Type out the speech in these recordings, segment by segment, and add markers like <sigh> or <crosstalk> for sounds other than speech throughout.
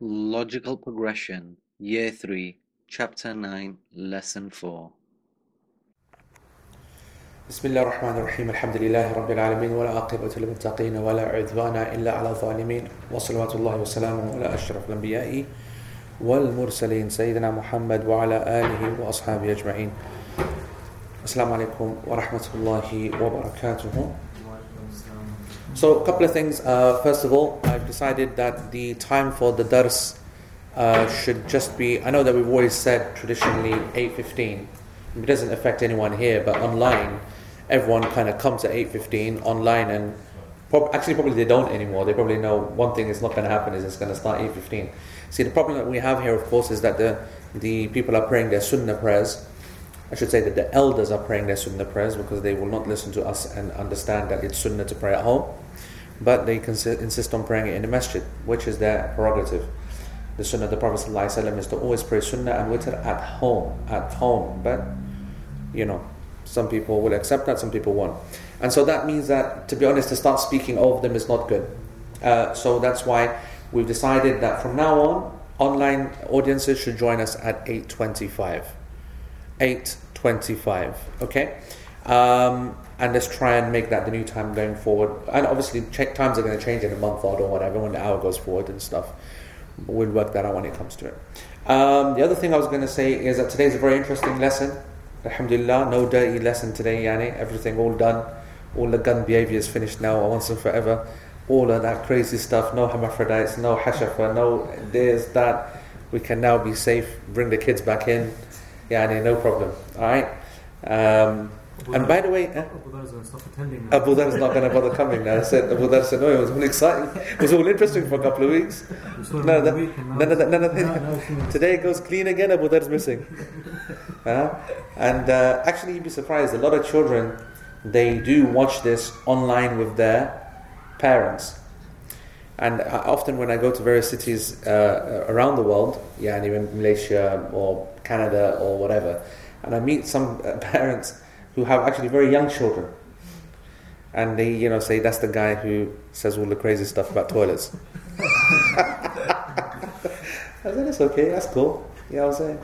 Logical Progression, Year 3, Chapter 9, Lesson 4. بسم الله الرحمن الرحيم الحمد لله رب العالمين ولا عاقبة للمتقين ولا عدوان إلا على الظالمين وصلوات الله وسلامه على أشرف الأنبياء والمرسلين سيدنا محمد وعلى آله وأصحابه أجمعين السلام عليكم ورحمة الله وبركاته So a couple of things. Uh, first of all, I've decided that the time for the dars uh, should just be. I know that we've always said traditionally 8:15. It doesn't affect anyone here, but online, everyone kind of comes at 8:15 online, and actually probably they don't anymore. They probably know one thing is not going to happen is it's going to start 8:15. See, the problem that we have here, of course, is that the the people are praying their sunnah prayers. I should say that the elders are praying their sunnah prayers because they will not listen to us and understand that it's sunnah to pray at home but they consi- insist on praying it in the masjid, which is their prerogative. The sunnah of the Prophet ﷺ is to always pray sunnah and witr at home, at home. But, you know, some people will accept that, some people won't. And so that means that, to be honest, to start speaking over them is not good. Uh, so that's why we've decided that from now on, online audiences should join us at 8.25. 8.25, okay? Um, and let's try and make that the new time going forward. And obviously, check times are going to change in a month or whatever when the hour goes forward and stuff. We'll work that out when it comes to it. Um, the other thing I was going to say is that today is a very interesting lesson. Alhamdulillah, no dirty lesson today, Yani. Everything all done. All the gun behavior is finished now, once and forever. All of that crazy stuff, no hermaphrodites, no hashafa, no this, that. We can now be safe, bring the kids back in. Yani, no problem. Alright? Um, and by the way, eh? Abu Dhar is not going to bother coming now. I said Abu Dhar said no, it was all exciting. It was all interesting for a couple of weeks. No, that, the none of that, none of that. Today it goes clean again. Abu Dhar's missing. <laughs> Huh? And uh, actually, you'd be surprised. A lot of children they do watch this online with their parents. And uh, often when I go to various cities uh, around the world, yeah, and even Malaysia or Canada or whatever, and I meet some uh, <laughs> parents who have actually very young children, and they, you know, say that's the guy who says all the crazy stuff about toilets. <laughs> I said it's okay, that's cool. You know what I'm saying?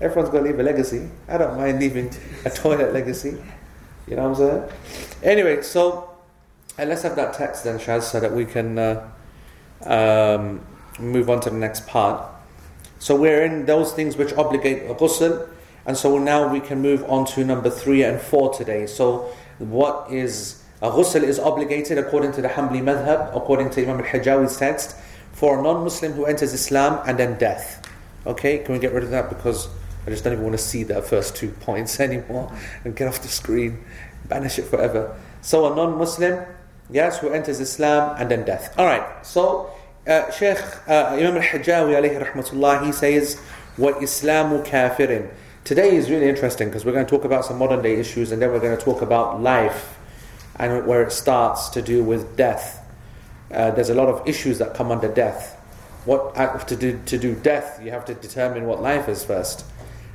Everyone's got to leave a legacy. I don't mind leaving a toilet legacy. You know what I'm saying? Anyway, so and let's have that text then, Shaz, so that we can uh, um, move on to the next part. So we're in those things which obligate a ghusl, and so now we can move on to number three and four today. So what is a ghusl is obligated according to the Hanbali madhab, according to Imam al-Hijawi's text, for a non-Muslim who enters Islam and then death. Okay, can we get rid of that because I just don't even want to see that first two points <laughs> anymore and get off the screen, banish it forever. So a non-Muslim, yes, who enters Islam and then death. All right. So uh, Sheikh uh, Imam al-Hijawi alayhi rahmatullah, he says, "Wa Islamu kafirin." Today is really interesting because we're going to talk about some modern day issues and then we're going to talk about life and where it starts to do with death. Uh, there's a lot of issues that come under death. What to do to do death, you have to determine what life is first,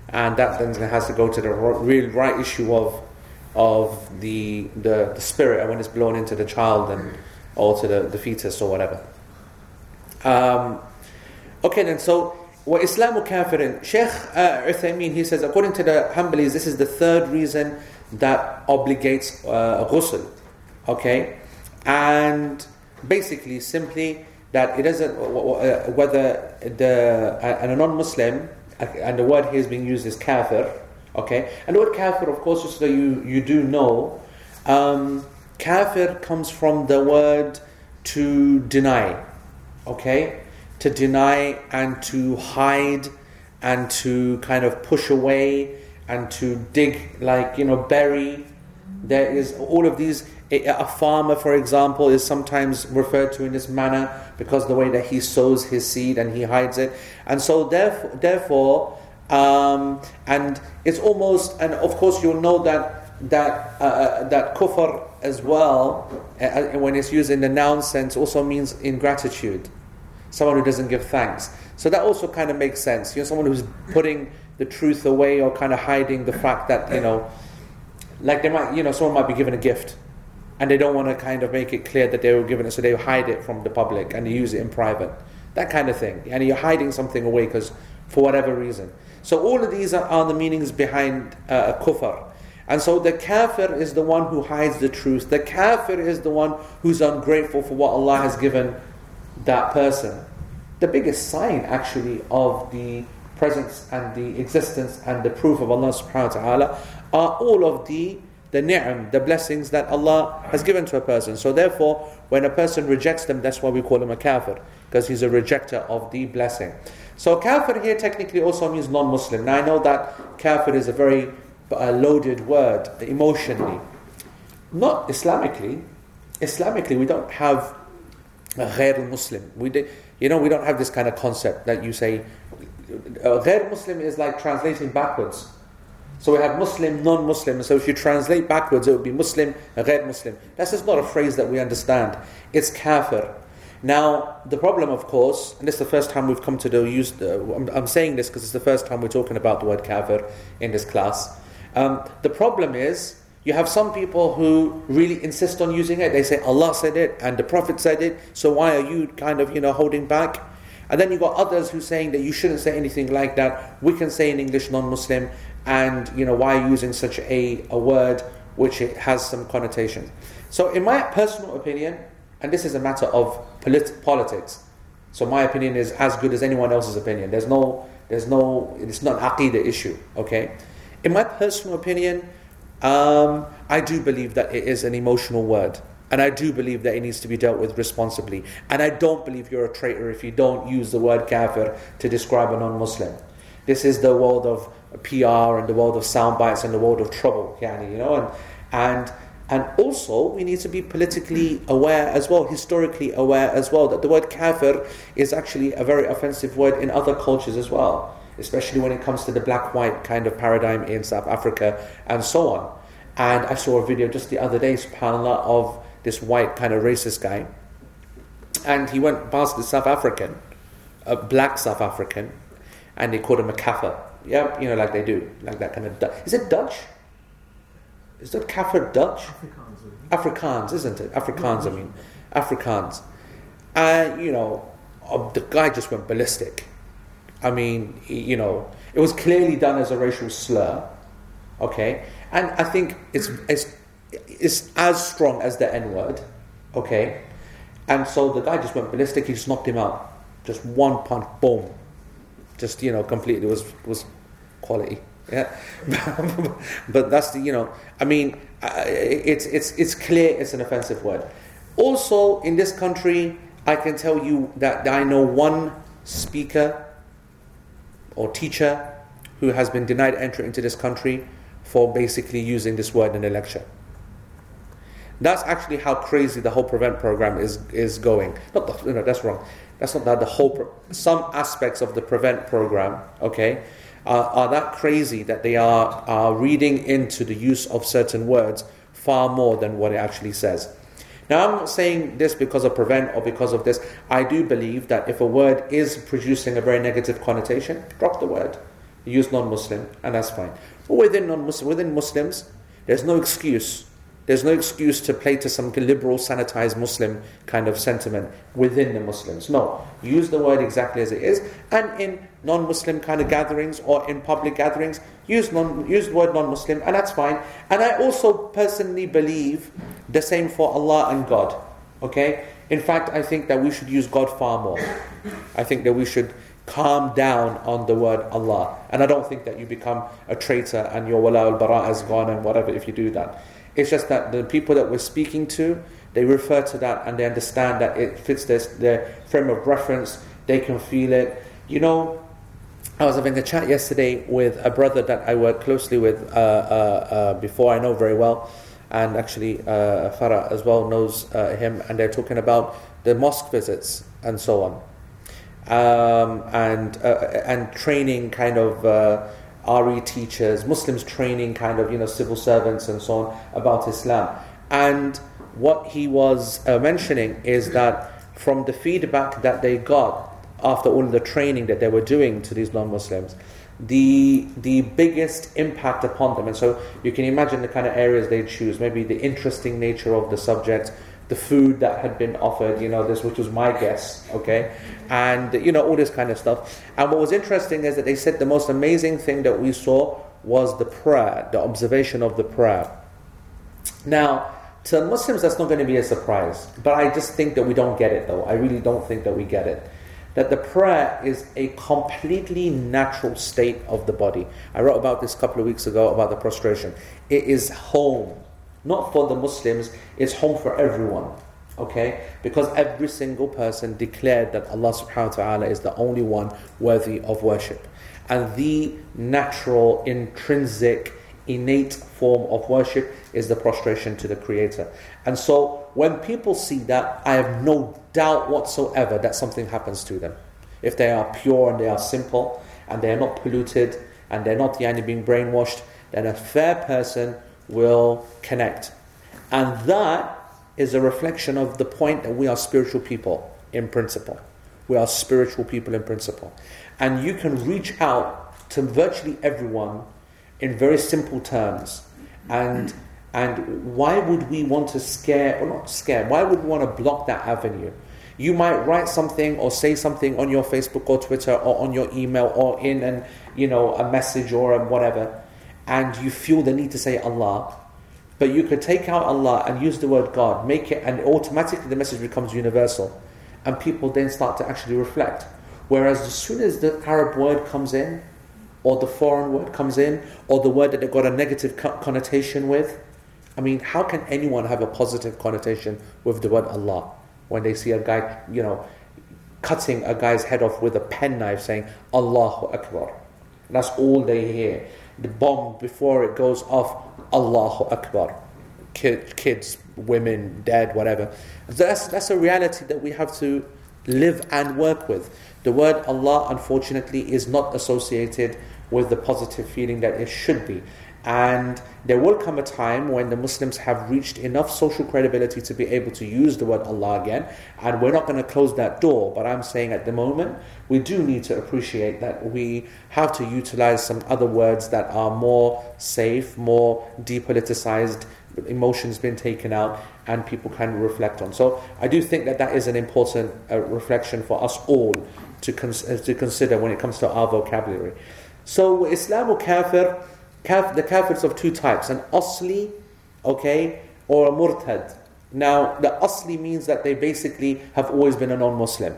and that then has to go to the real right issue of of the, the the spirit and when it's blown into the child and or to the, the fetus or whatever. Um, okay, then so what Islamu kafirin? Sheikh uh, he says according to the Hanbalis this is the third reason that obligates uh, ghusl. Okay, and basically simply that it doesn't uh, whether the uh, and a non-Muslim uh, and the word here is being used is kafir. Okay, and the word kafir, of course, just so you you do know, um, kafir comes from the word to deny. Okay, to deny and to hide and to kind of push away and to dig like you know bury. There is all of these. A a farmer, for example, is sometimes referred to in this manner because the way that he sows his seed and he hides it, and so therefore, therefore, um, and it's almost, and of course, you'll know that that uh, that kufr as well, uh, uh, when it's used in the noun sense, also means ingratitude. Someone who doesn't give thanks. So that also kind of makes sense. You know, someone who's putting the truth away or kind of hiding the fact that you know, like they might, you know, someone might be given a gift and they don't want to kind of make it clear that they were given it, so they hide it from the public and they use it in private. that kind of thing. And you're hiding something away because for whatever reason. So all of these are, are the meanings behind uh, kufr. And so the kafir is the one who hides the truth. The kafir is the one who's ungrateful for what Allah has given that person. The biggest sign actually of the presence and the existence and the proof of Allah subhanahu wa ta'ala are all of the the ni'am, the blessings that Allah has given to a person. So therefore, when a person rejects them, that's why we call him a kafir, because he's a rejecter of the blessing. So kafir here technically also means non-Muslim. Now I know that kafir is a very uh, loaded word emotionally. Not Islamically. Islamically, we don't have ghair Muslim. We did, you know, we don't have this kind of concept that you say. Uh, ghair Muslim is like translating backwards. So we have Muslim, non-Muslim. So if you translate backwards, it would be Muslim, ghair Muslim. That's just not a phrase that we understand. It's kafir. Now, the problem, of course, and this is the first time we've come to the use. I'm, I'm, saying this because it's the first time we're talking about the word kafir in this class. Um, the problem is you have some people who really insist on using it. They say Allah said it and the Prophet said it, so why are you kind of you know holding back? And then you've got others who saying that you shouldn't say anything like that. We can say in English non-Muslim, and you know why using such a, a word which it has some connotations. So, in my personal opinion, and this is a matter of polit- politics. So my opinion is as good as anyone else's opinion. There's no, there's no, it's not an aqidah issue. Okay, in my personal opinion, um, I do believe that it is an emotional word. And I do believe that it needs to be dealt with responsibly. And I don't believe you're a traitor if you don't use the word kafir to describe a non Muslim. This is the world of PR and the world of sound bites and the world of trouble, yani, you know, and, and and also, we need to be politically aware as well, historically aware as well, that the word kafir is actually a very offensive word in other cultures as well, especially when it comes to the black white kind of paradigm in South Africa and so on. And I saw a video just the other day, subhanAllah, of this white kind of racist guy. And he went past the South African, a black South African, and they called him a kafir. Yeah, you know, like they do, like that kind of. Is it Dutch? Is that Kafir Dutch? Afrikaans. Afrikaans, isn't it? Afrikaans, I mean. Afrikaans. And, you know, uh, the guy just went ballistic. I mean, you know, it was clearly done as a racial slur. Okay? And I think it's, it's, it's as strong as the N word. Okay? And so the guy just went ballistic. He just knocked him out. Just one punch, boom. Just, you know, completely. Was, was quality. <laughs> Yeah, <laughs> but that's the you know. I mean, it's it's it's clear it's an offensive word. Also, in this country, I can tell you that I know one speaker or teacher who has been denied entry into this country for basically using this word in a lecture. That's actually how crazy the whole prevent program is is going. Not the, know that's wrong. That's not that the whole pro- some aspects of the prevent program. Okay are that crazy that they are, are reading into the use of certain words far more than what it actually says. Now, I'm not saying this because of prevent or because of this. I do believe that if a word is producing a very negative connotation, drop the word. Use non Muslim, and that's fine. But within non Muslim, within Muslims, there's no excuse there's no excuse to play to some liberal, sanitized Muslim kind of sentiment within the Muslims. No, use the word exactly as it is. And in non-Muslim kind of gatherings or in public gatherings, use non use the word non-Muslim, and that's fine. And I also personally believe the same for Allah and God. Okay. In fact, I think that we should use God far more. I think that we should calm down on the word Allah. And I don't think that you become a traitor and your wala al-bara is gone and whatever if you do that. It's just that the people that we're speaking to, they refer to that and they understand that it fits their, their frame of reference. They can feel it. You know, I was having a chat yesterday with a brother that I work closely with uh, uh, uh, before, I know very well, and actually uh, Farah as well knows uh, him, and they're talking about the mosque visits and so on, um, and uh, and training kind of RE teachers, Muslims training kind of, you know, civil servants and so on about Islam. And what he was mentioning is that from the feedback that they got after all the training that they were doing to these non-Muslims, the the biggest impact upon them. And so you can imagine the kind of areas they choose, maybe the interesting nature of the subject, the food that had been offered, you know, this which was my guess, okay, and you know all this kind of stuff. And what was interesting is that they said the most amazing thing that we saw was the prayer, the observation of the prayer. Now, to Muslims, that's not going to be a surprise, but I just think that we don't get it though. I really don't think that we get it. That the prayer is a completely natural state of the body. I wrote about this a couple of weeks ago about the prostration. It is home not for the Muslims, it's home for everyone. Okay? Because every single person declared that Allah subhanahu wa ta'ala is the only one worthy of worship. And the natural, intrinsic, innate form of worship is the prostration to the Creator. And so when people see that, I have no doubt whatsoever that something happens to them. If they are pure and they are simple and they are not polluted and they're not the yani, being brainwashed, then a fair person will connect. And that is a reflection of the point that we are spiritual people in principle. We are spiritual people in principle. And you can reach out to virtually everyone in very simple terms. And and why would we want to scare or not scare? Why would we want to block that avenue? You might write something or say something on your Facebook or Twitter or on your email or in an you know a message or whatever and you feel the need to say Allah, but you could take out Allah and use the word God, make it, and automatically the message becomes universal. And people then start to actually reflect. Whereas as soon as the Arab word comes in, or the foreign word comes in, or the word that they've got a negative connotation with, I mean, how can anyone have a positive connotation with the word Allah when they see a guy, you know, cutting a guy's head off with a penknife saying Allahu Akbar? That's all they hear the bomb before it goes off, Allahu Akbar. Kid, kids, women, dead, whatever. That's, that's a reality that we have to live and work with. The word Allah, unfortunately, is not associated with the positive feeling that it should be. And there will come a time when the Muslims have reached enough social credibility to be able to use the word Allah again. And we're not going to close that door. But I'm saying at the moment, we do need to appreciate that we have to utilize some other words that are more safe, more depoliticized, emotions being taken out, and people can reflect on. So I do think that that is an important uh, reflection for us all to, cons- uh, to consider when it comes to our vocabulary. So Islam or kafir kaf, the kafirs of two types an asli, okay, or a murtad. Now, the asli means that they basically have always been a non Muslim.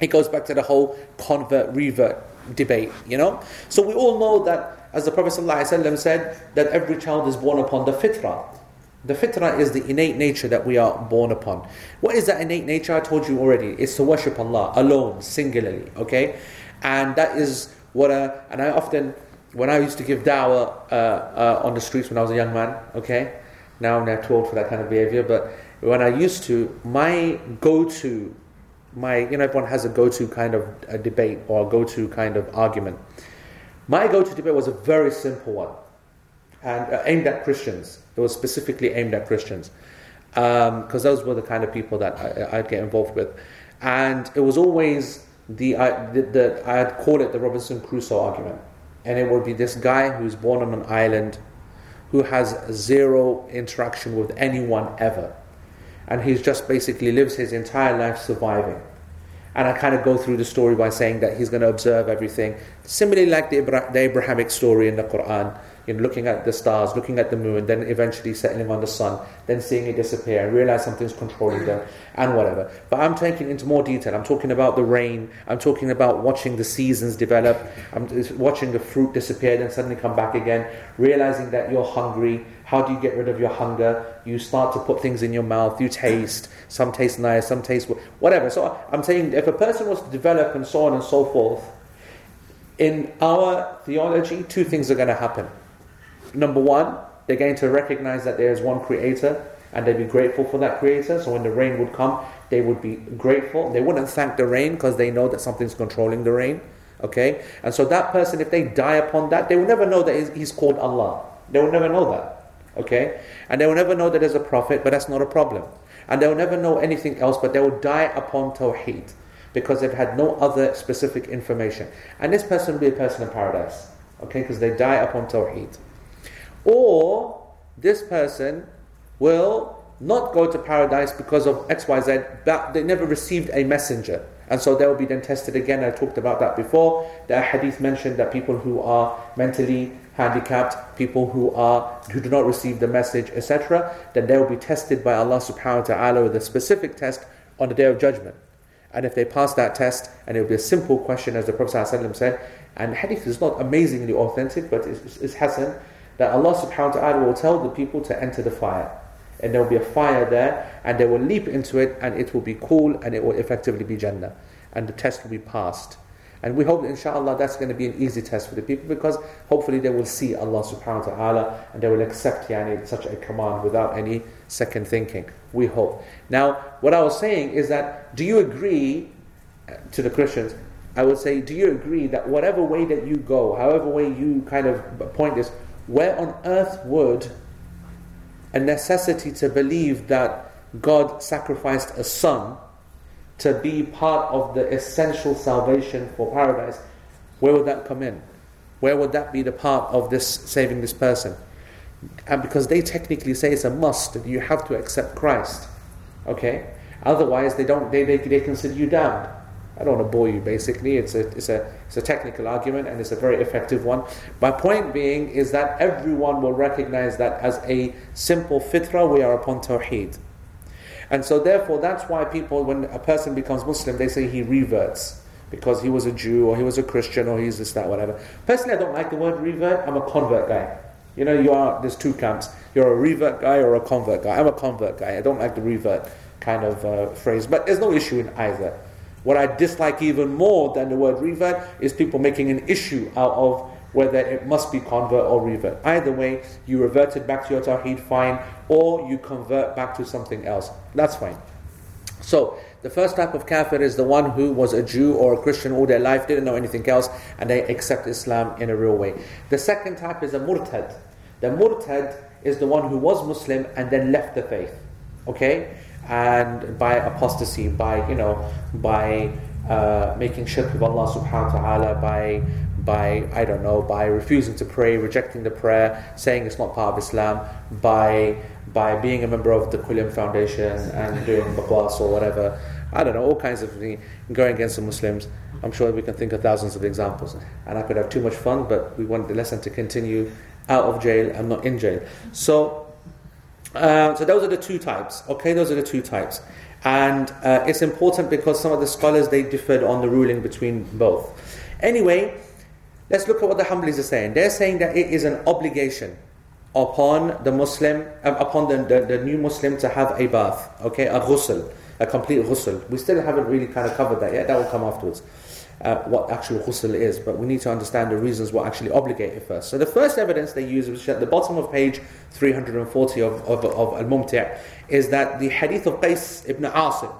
It goes back to the whole convert revert debate, you know? So we all know that, as the Prophet ﷺ said, that every child is born upon the fitrah. The fitrah is the innate nature that we are born upon. What is that innate nature? I told you already. It's to worship Allah alone, singularly, okay? And that is what, a, and I often when I used to give da'wah uh, uh, on the streets when I was a young man, okay, now I'm too old for that kind of behavior, but when I used to, my go-to, my, you know, everyone has a go-to kind of a debate or a go-to kind of argument. My go-to debate was a very simple one, and uh, aimed at Christians. It was specifically aimed at Christians, because um, those were the kind of people that I, would get involved with, and it was always the, I, the, the I'd call it the Robinson Crusoe argument. And it would be this guy who's born on an island who has zero interaction with anyone ever. And he's just basically lives his entire life surviving. And I kind of go through the story by saying that he's going to observe everything. Similarly like the, the Abrahamic story in the Quran you know, looking at the stars, looking at the moon, then eventually settling on the sun, then seeing it disappear and realize something's controlling them and whatever. But I'm taking it into more detail. I'm talking about the rain. I'm talking about watching the seasons develop. I'm watching the fruit disappear, then suddenly come back again, realizing that you're hungry. How do you get rid of your hunger? You start to put things in your mouth. You taste. Some taste nice. Some taste whatever. So I'm saying if a person was to develop and so on and so forth, in our theology, two things are going to happen number one, they're going to recognize that there is one creator and they'd be grateful for that creator. So when the rain would come, they would be grateful. They wouldn't thank the rain because they know that something's controlling the rain. Okay? And so that person, if they die upon that, they will never know that he's called Allah. They will never know that. Okay? And they will never know that there's a prophet, but that's not a problem. And they will never know anything else, but they will die upon Tawheed because they've had no other specific information. And this person will be a person in paradise. Okay? Because they die upon Tawheed. Or this person will not go to paradise because of XYZ, but they never received a messenger. And so they will be then tested again. I talked about that before. The hadith mentioned that people who are mentally handicapped, people who are who do not receive the message, etc., then they will be tested by Allah subhanahu wa ta'ala with a specific test on the day of judgment. And if they pass that test, and it will be a simple question, as the Prophet ﷺ said, and hadith is not amazingly authentic, but it's, it's Hasan, that Allah subhanahu wa ta'ala will tell the people to enter the fire. And there will be a fire there, and they will leap into it, and it will be cool, and it will effectively be Jannah. And the test will be passed. And we hope, inshallah, that's going to be an easy test for the people because hopefully they will see Allah subhanahu wa ta'ala and they will accept yani, such a command without any second thinking. We hope. Now, what I was saying is that do you agree uh, to the Christians? I would say, do you agree that whatever way that you go, however way you kind of point this, where on earth would a necessity to believe that God sacrificed a son to be part of the essential salvation for paradise, where would that come in? Where would that be the part of this saving this person? And because they technically say it's a must that you have to accept Christ. Okay? Otherwise they don't they, they, they consider you damned. I don't want to bore you basically. It's a, it's, a, it's a technical argument and it's a very effective one. My point being is that everyone will recognize that as a simple fitrah, we are upon Tawheed. And so, therefore, that's why people, when a person becomes Muslim, they say he reverts because he was a Jew or he was a Christian or he's this, that, whatever. Personally, I don't like the word revert. I'm a convert guy. You know, you are, there's two camps. You're a revert guy or a convert guy. I'm a convert guy. I don't like the revert kind of uh, phrase, but there's no issue in either. What I dislike even more than the word revert is people making an issue out of whether it must be convert or revert. Either way, you reverted back to your tawheed, fine, or you convert back to something else. That's fine. So, the first type of kafir is the one who was a Jew or a Christian all their life, didn't know anything else, and they accept Islam in a real way. The second type is a murtad. The murtad is the one who was Muslim and then left the faith. Okay? And by apostasy, by, you know, by uh, making shirk with Allah subhanahu wa ta'ala, by by, I don't know, by refusing to pray, rejecting the prayer, saying it's not part of Islam, by, by being a member of the Quilliam Foundation and doing bakwas or whatever. I don't know, all kinds of things, going against the Muslims. I'm sure we can think of thousands of examples. And I could have too much fun, but we want the lesson to continue out of jail and not in jail. So, uh, so those are the two types. Okay, those are the two types. And uh, it's important because some of the scholars they differed on the ruling between both. Anyway, Let's look at what the Hanbalis are saying. They're saying that it is an obligation upon the Muslim, um, upon the, the, the, new Muslim to have a bath, okay, a ghusl, a complete ghusl. We still haven't really kind of covered that yet, that will come afterwards. What actual ghusl is, but we need to understand the reasons what actually obligate it first. So the first evidence they use, which is at the bottom of page 340 of, of, of Al-Mumti' is that the hadith of Qais ibn Asim,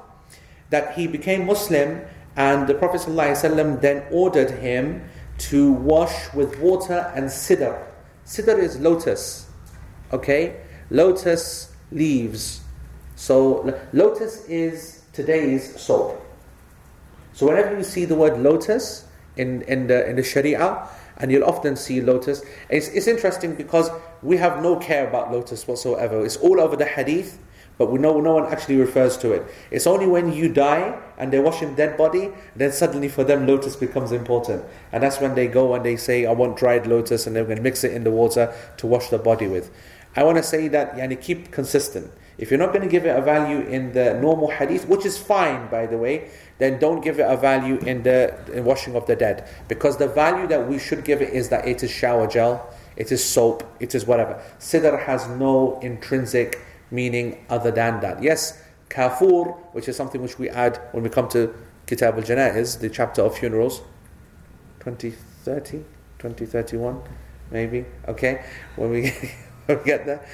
that he became Muslim and the Prophet ﷺ then ordered him to wash with water and sidr. Sidr is lotus, okay? Lotus leaves. So, lotus is today's soap. So, whenever you see the word lotus in, in, the, in the Sharia, and you'll often see lotus, it's, it's interesting because we have no care about lotus whatsoever. It's all over the hadith but we know no one actually refers to it. It's only when you die and they're washing dead body, then suddenly for them lotus becomes important. And that's when they go and they say, I want dried lotus, and they're going to mix it in the water to wash the body with. I want to say that yani, keep consistent. If you're not going to give it a value in the normal hadith, which is fine by the way, then don't give it a value in the in washing of the dead. Because the value that we should give it is that it is shower gel, it is soap, it is whatever. Sidr has no intrinsic meaning other than that. Yes, kafur, which is something which we add when we come to Kitab al Janaiz, the chapter of funerals, 2030, 2031, maybe, okay, when we, <laughs> get there.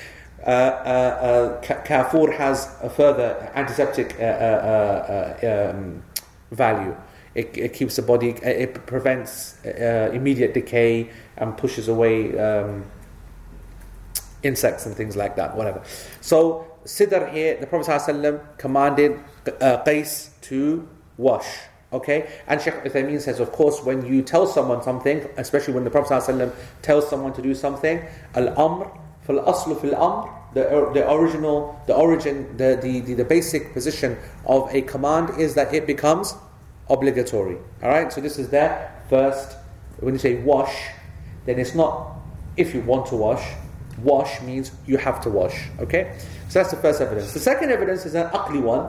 Uh, uh, uh, kafur has a further antiseptic uh, um, value. It, it, keeps the body, it prevents immediate decay and pushes away. Um, insects and things like that, whatever. So, Sidr here, the Prophet ﷺ commanded uh, Qais to wash. Okay? And Sheikh Uthaymeen says, of course, when you tell someone something, especially when the Prophet ﷺ tells someone to do something, Al Amr, Aslu fil Amr, the, the original, the origin, the, the, the, the basic position of a command is that it becomes obligatory. Alright, so this is that first, when you say wash, then it's not if you want to wash, wash means you have to wash. Okay? So that's the first evidence. The second evidence is an ugly one.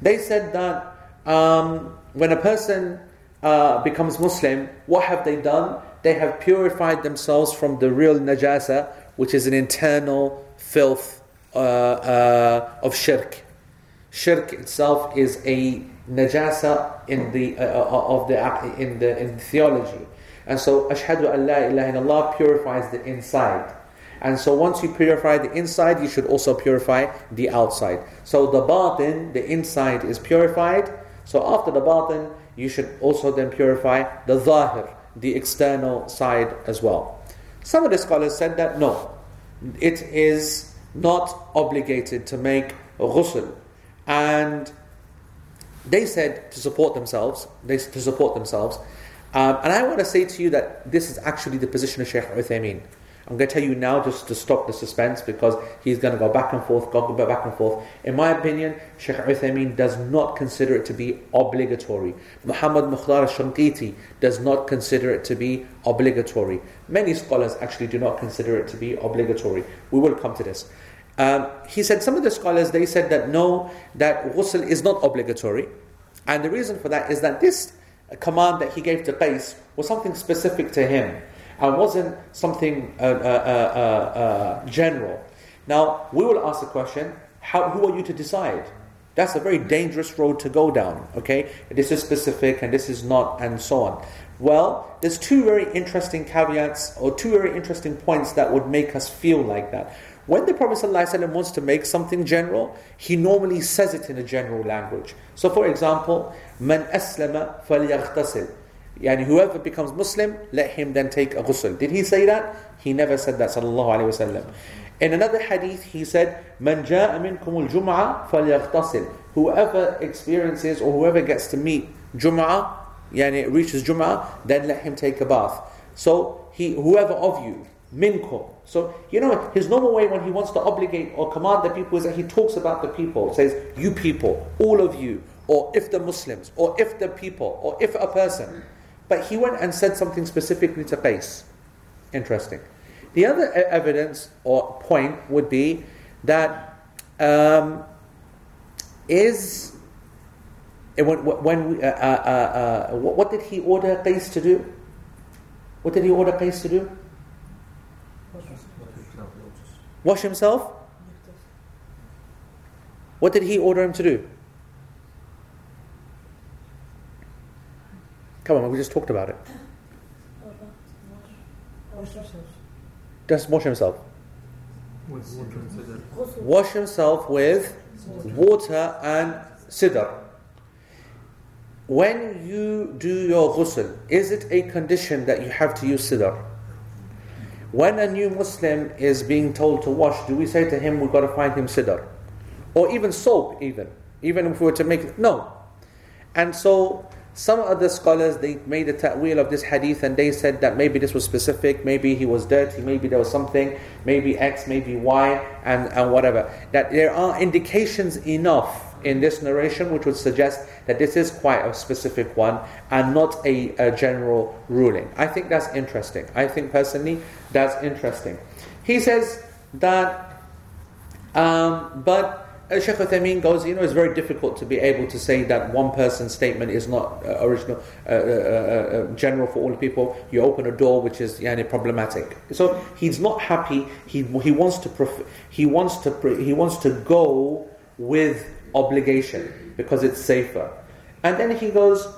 They said that um, when a person uh, becomes Muslim, what have they done? They have purified themselves from the real najasa, which is an internal filth uh, uh, of shirk. Shirk itself is a najasa in the uh, uh, of the in the in theology, and so ashhadu an la ilaha illallah purifies the inside. And so once you purify the inside, you should also purify the outside. So the batin, the inside is purified. So after the batin, you should also then purify the zahir, the external side as well. Some of the scholars said that no, it is not obligated to make ghusl. And they said to support themselves, they, to support themselves. Um, and I want to say to you that this is actually the position of Shaykh Uthaymeen. I'm going to tell you now just to stop the suspense because he's going to go back and forth, go back and forth. In my opinion, Shaykh Uthaymeen does not consider it to be obligatory. Muhammad Mukhtar al-Shanqiti does not consider it to be obligatory. Many scholars actually do not consider it to be obligatory. We will come to this. Um, he said some of the scholars they said that no, that ghusl is not obligatory, and the reason for that is that this command that he gave to Qais was something specific to him and wasn't something uh, uh, uh, uh, general. Now we will ask the question: how, Who are you to decide? That's a very dangerous road to go down. Okay, this is specific and this is not, and so on. Well, there's two very interesting caveats or two very interesting points that would make us feel like that. When the Prophet ﷺ wants to make something general, he normally says it in a general language. So, for example, "Man aslama falyaghtasil." Yani whoever becomes Muslim, let him then take a ghusl. Did he say that? He never said that. Sallallahu alaihi wasallam. In another hadith, he said, "Man jaa minkum al-jum'ah falyaghtasil." Whoever experiences or whoever gets to meet Jum'ah, yani reaches Jum'ah, then let him take a bath. So he, whoever of you minkum. So, you know, his normal way when he wants to obligate or command the people is that he talks about the people, says, you people, all of you, or if the Muslims, or if the people, or if a person. But he went and said something specifically to Qais. Interesting. The other evidence or point would be that um, is when, when we, uh, uh, uh, what did he order Qais to do? What did he order Qais to do? Wash himself? What did he order him to do? Come on, we just talked about it. Just wash himself. Wash himself with water and sidr. When you do your ghusl, is it a condition that you have to use sidr? When a new Muslim is being told to wash, do we say to him, we've got to find him sidr? Or even soap, even. Even if we were to make it. No. And so, some other scholars, they made a ta'wil of this hadith and they said that maybe this was specific, maybe he was dirty, maybe there was something, maybe X, maybe Y, and, and whatever. That there are indications enough in this narration, which would suggest that this is quite a specific one and not a, a general ruling. I think that's interesting. I think personally that's interesting. He says that, um, but Sheikh Uthaymeen goes, you know, it's very difficult to be able to say that one person's statement is not uh, original, uh, uh, uh, uh general for all people. You open a door which is yani, problematic. So he's not happy. He, he wants to prof- he wants to he wants to go with obligation because it's safer. And then he goes,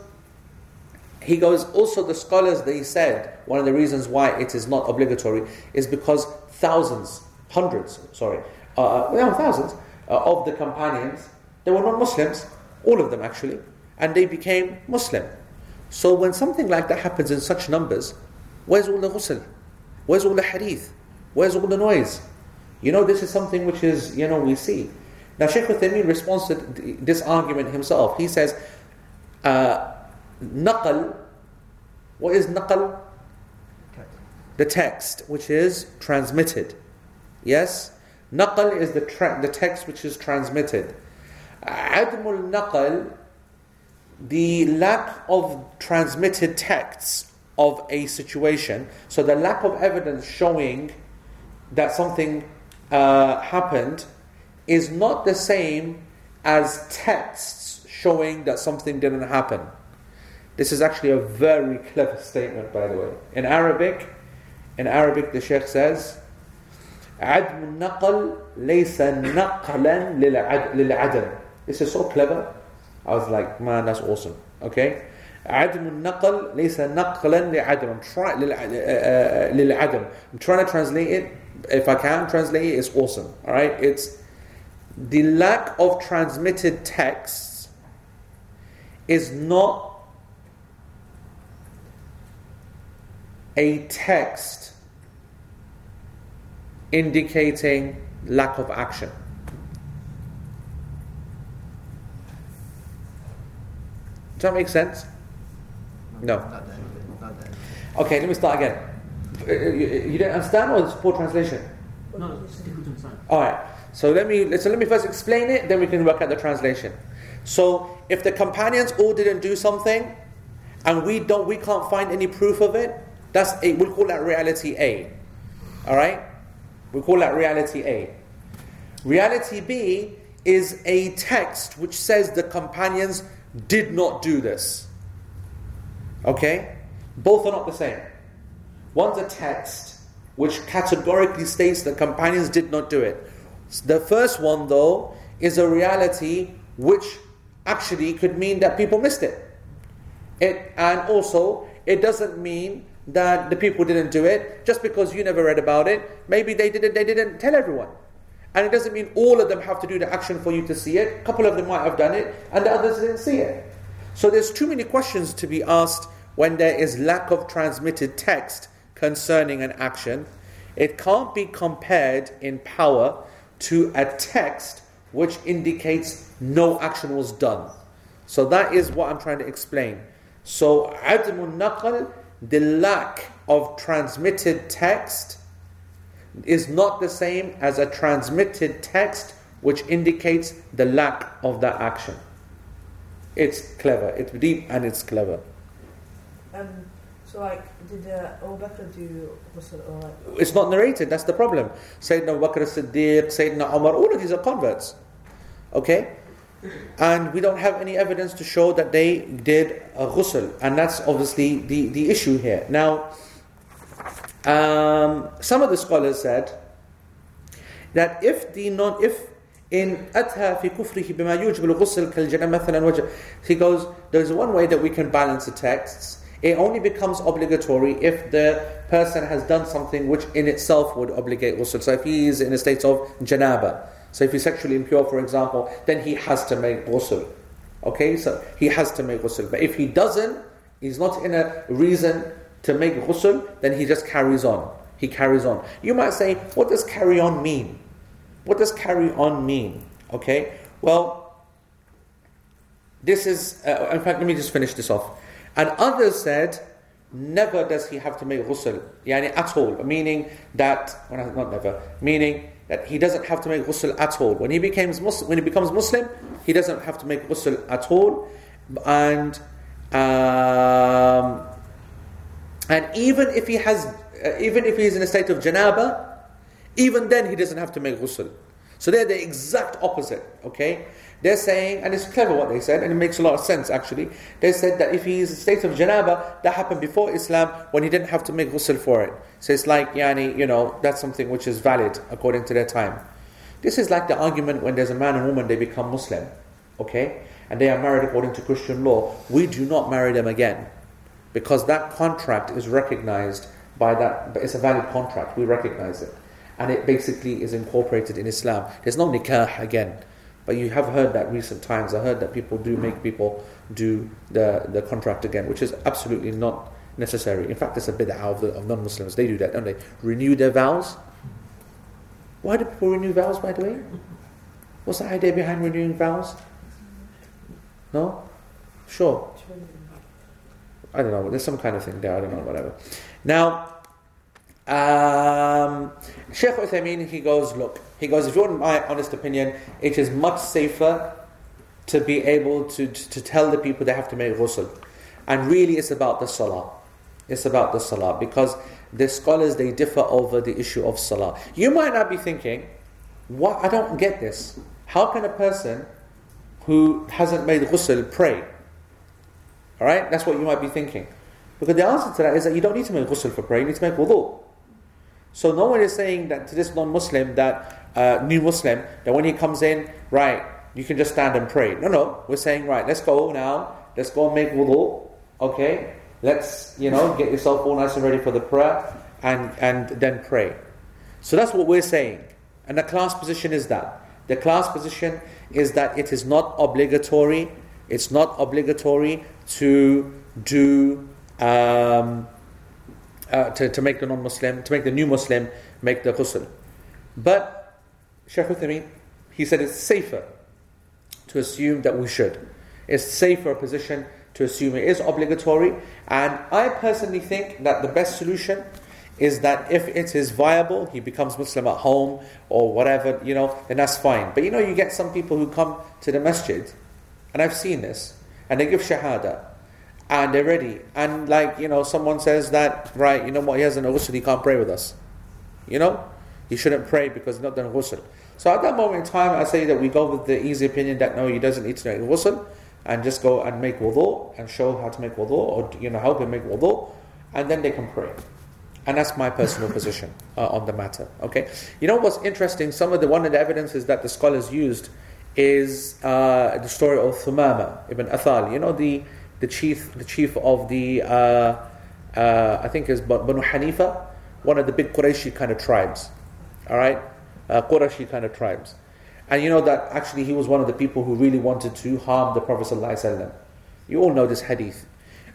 he goes, also the scholars, they said, one of the reasons why it is not obligatory is because thousands, hundreds, sorry, uh, well, uh, thousands uh, of the companions, they were not Muslims, all of them actually, and they became Muslim. So when something like that happens in such numbers, where's all the ghusl? Where's all the hadith? Where's all the noise? You know, this is something which is, you know, we see. Now, Shaykh Uthaymeen responds to this argument himself. He says, uh, naqal, what is naqal? The text, which is transmitted. Yes? Naql is the, tra- the text which is transmitted. Admul naql, the lack of transmitted texts of a situation. So the lack of evidence showing that something uh, happened is not the same as texts showing that something didn't happen. This is actually a very clever statement, by the way. In Arabic, in Arabic, the Sheikh says, عدم النقل ليس نقلا للعدم. This is so clever. I was like, man, that's awesome. Okay? عدم النقل ليس نقلا لعدم. I'm trying للعدم. I'm trying to translate it. If I can translate it, it's awesome. All right? It's the lack of transmitted texts is not a text indicating lack of action. Does that make sense? No. Okay, let me start again. Uh, you, you didn't understand, or it's poor translation? No, it's difficult to understand. All right. So let me so let me first explain it, then we can work out the translation. So if the companions all didn't do something, and we don't, we can't find any proof of it, that's a, we'll call that reality A. All right. We call that reality A. Reality B is a text which says the companions did not do this. Okay? Both are not the same. One's a text which categorically states the companions did not do it. The first one, though, is a reality which actually could mean that people missed it. It and also it doesn't mean that the people didn't do it just because you never read about it. Maybe they didn't. They didn't tell everyone, and it doesn't mean all of them have to do the action for you to see it. A couple of them might have done it, and the others didn't see it. So there's too many questions to be asked when there is lack of transmitted text concerning an action. It can't be compared in power to a text which indicates no action was done. So that is what I'm trying to explain. So عدم النقل the lack of transmitted text is not the same as a transmitted text which indicates the lack of that action. It's clever, it's deep and it's clever. Um, so like, did uh, Abu Bakr do ghusl or like? It's not narrated, that's the problem. Sayyidina Abu Bakr as-Siddiq, Sayyidina Umar, all of these are converts. Okay? And we don't have any evidence to show that they did a ghusl. And that's obviously the, the issue here. Now, um, some of the scholars said that if the non if in أتى في كفره بما يوجب الغسل كالجنة مثلا وجه he goes there's one way that we can balance the texts it only becomes obligatory if the person has done something which in itself would obligate ghusl so if he is in a state of janaba so if he's sexually impure, for example, then he has to make ghusl. Okay, so he has to make ghusl. But if he doesn't, he's not in a reason to make ghusl, then he just carries on. He carries on. You might say, what does carry on mean? What does carry on mean? Okay, well, this is, uh, in fact, let me just finish this off. And others said, never does he have to make ghusl, yani at all, meaning that, well, not never, meaning that he doesn't have to make ghusl at all. When he becomes Muslim, when he becomes Muslim, he doesn't have to make ghusl at all, and um, and even if he has, uh, even if he is in a state of janaba, even then he doesn't have to make ghusl. So they're the exact opposite. Okay, they're saying, and it's clever what they said, and it makes a lot of sense actually. They said that if he is state of janaba, that happened before Islam when he didn't have to make ghusl for it. So it's like, yani, you know, that's something which is valid according to their time. This is like the argument when there's a man and woman, they become Muslim, okay? And they are married according to Christian law. We do not marry them again because that contract is recognized by that, it's a valid contract, we recognize it. And it basically is incorporated in Islam. There's no nikah again. But you have heard that recent times. I heard that people do make people do the, the contract again, which is absolutely not necessary. In fact, it's a bid'ah of, the, of non-Muslims. They do that, don't they? Renew their vows. Why do people renew vows, by the way? What's the idea behind renewing vows? No? Sure. I don't know. There's some kind of thing there. I don't know. Whatever. Now, Um, Sheikh Uthaymeen, he goes, look, he goes, if you want my honest opinion, it is much safer to be able to, to, to tell the people they have to make ghusl. And really it's about the salah. It's about the salah because the scholars, they differ over the issue of salah. You might not be thinking, what? I don't get this. How can a person who hasn't made ghusl pray? Alright? That's what you might be thinking. Because the answer to that is that you don't need to make ghusl for prayer, you need to make wudu. So no one is saying that to this non-Muslim, that uh, new Muslim, that when he comes in, right, you can just stand and pray. No, no. We're saying, right, let's go now. Let's go and make wudu. Okay? Let's, you know, get yourself all nice and ready for the prayer and, and then pray. So that's what we're saying. And the class position is that. The class position is that it is not obligatory. It's not obligatory to do um, uh, to, to make the non-Muslim, to make the new Muslim make the ghusl. But Shaykh Uthaymeen, he said it's safer to assume that we should. It's safer a position to assume it is obligatory. And I personally think that the best solution is that if it is viable, he becomes Muslim at home or whatever, you know, then that's fine. But you know, you get some people who come to the masjid, and I've seen this, and they give shahada, and they're ready. And like, you know, someone says that, right, you know what, he hasn't ghusl, he can't pray with us. You know? He shouldn't pray because he's not done ghusl. So at that moment in time, I say that we go with the easy opinion that no, he doesn't need to make ghusl, and just go and make wudu, and show how to make wudu, or, you know, help him make wudu, and then they can pray. And that's my personal <laughs> position uh, on the matter. Okay, you know what's interesting? Some of the one of the evidences that the scholars used is uh, the story of Thumama ibn Athal. You know the the chief, the chief of the, uh, uh, I think is Banu Hanifa, one of the big Qurayshi kind of tribes. All right, uh, Qurayshi kind of tribes, and you know that actually he was one of the people who really wanted to harm the Prophet ﷺ. You all know this hadith.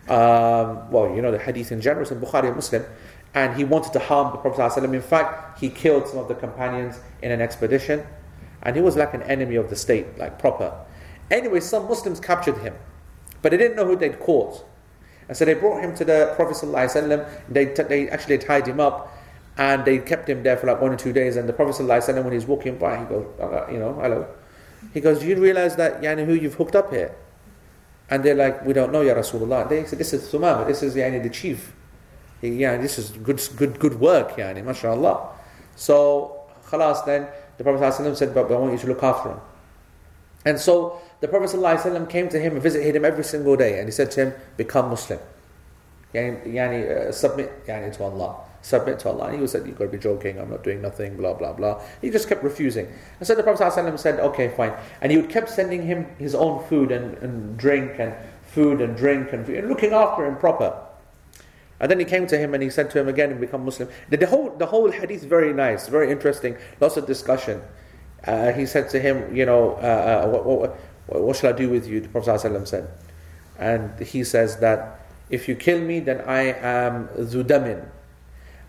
Um, well, you know the hadith in general, in Bukhari and Muslim, and he wanted to harm the Prophet ﷺ. In fact, he killed some of the companions in an expedition, and he was like an enemy of the state, like proper. Anyway, some Muslims captured him but they didn't know who they'd caught. And so they brought him to the Prophet ﷺ. They, t- they actually tied him up and they kept him there for like one or two days. And the Prophet ﷺ, when he's walking by, he goes, uh, you know, hello. He goes, do you realize that, yani, who you've hooked up here? And they're like, we don't know, Ya Rasulullah. They said, this is Thumama, this is yani, the chief. He, yeah, this is good, good, good work, yani, mashallah. So, khalas, then the Prophet ﷺ said, but I want you to look after him. And so the Prophet ﷺ came to him and visited him every single day, and he said to him, Become Muslim. Yani, yani, uh, submit yani, to Allah. Submit to Allah. And he said, You've got to be joking, I'm not doing nothing, blah, blah, blah. He just kept refusing. And so the Prophet ﷺ said, Okay, fine. And he would kept sending him his own food and, and drink, and food and drink, and, and looking after him proper. And then he came to him and he said to him again become Muslim. The, the, whole, the whole hadith very nice, very interesting, lots of discussion. Uh, he said to him, you know, uh, uh, what, what, what shall I do with you? The Prophet ﷺ said. And he says that if you kill me, then I am zudamin.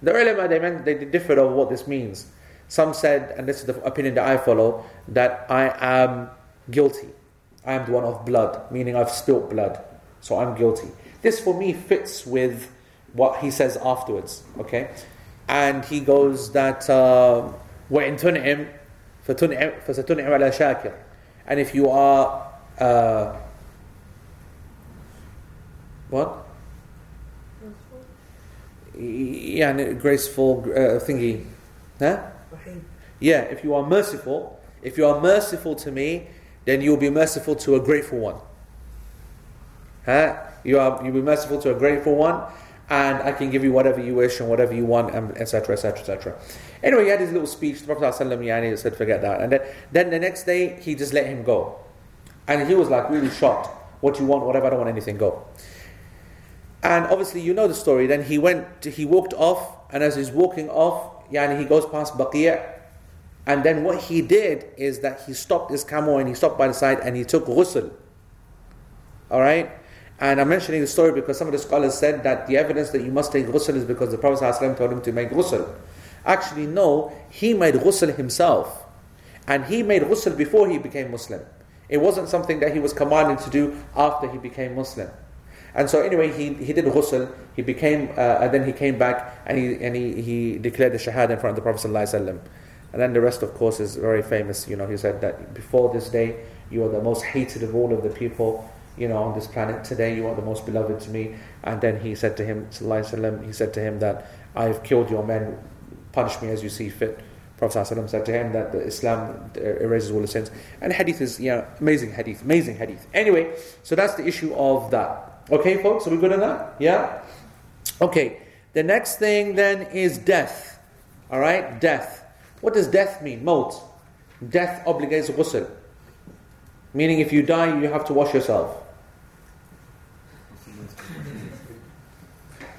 The ulama, they, meant, they differed over what this means. Some said, and this is the opinion that I follow, that I am guilty. I am the one of blood, meaning I've spilt blood. So I'm guilty. This for me fits with what he says afterwards. Okay? And he goes that وَإِن تُنْعِمْ فَسَتُنْعِمْ عَلَى شَاكِرٍ and if you are uh, what? Yeah, graceful uh, thingy. Huh? Yeah, if you are merciful, if you are merciful to me, then you will be merciful to a grateful one. Huh? You are you'll be merciful to a grateful one, and I can give you whatever you wish and whatever you want, and etc. etc. etc. Anyway, he had his little speech. The Prophet ﷺ, said, forget that. And then, then the next day, he just let him go. And he was like really shocked. What you want, whatever, I don't want anything, go. And obviously, you know the story. Then he went, he walked off, and as he's walking off, yani he goes past Baqi'. And then what he did is that he stopped his camel and he stopped by the side and he took ghusl. Alright? And I'm mentioning the story because some of the scholars said that the evidence that you must take ghusl is because the Prophet ﷺ told him to make ghusl. Actually, no, he made ghusl himself. And he made ghusl before he became Muslim. It wasn't something that he was commanded to do after he became Muslim. And so anyway, he, he did ghusl, he became, uh, and then he came back and he, and he, he declared the shahada in front of the Prophet ﷺ. And then the rest, of course, is very famous. You know, he said that before this day, you are the most hated of all of the people, you know, on this planet. Today, you are the most beloved to me. And then he said to him, وسلم, he said to him that I have killed your men, punish me as you see fit. Prophet ﷺ said to him that Islam erases all the sins. And hadith is, you know, amazing hadith, amazing hadith. Anyway, so that's the issue of that. Okay, folks, are we good on that? Yeah? Okay, the next thing then is death. Alright, death. What does death mean? Maut. Death obligates ghusl. Meaning if you die, you have to wash yourself.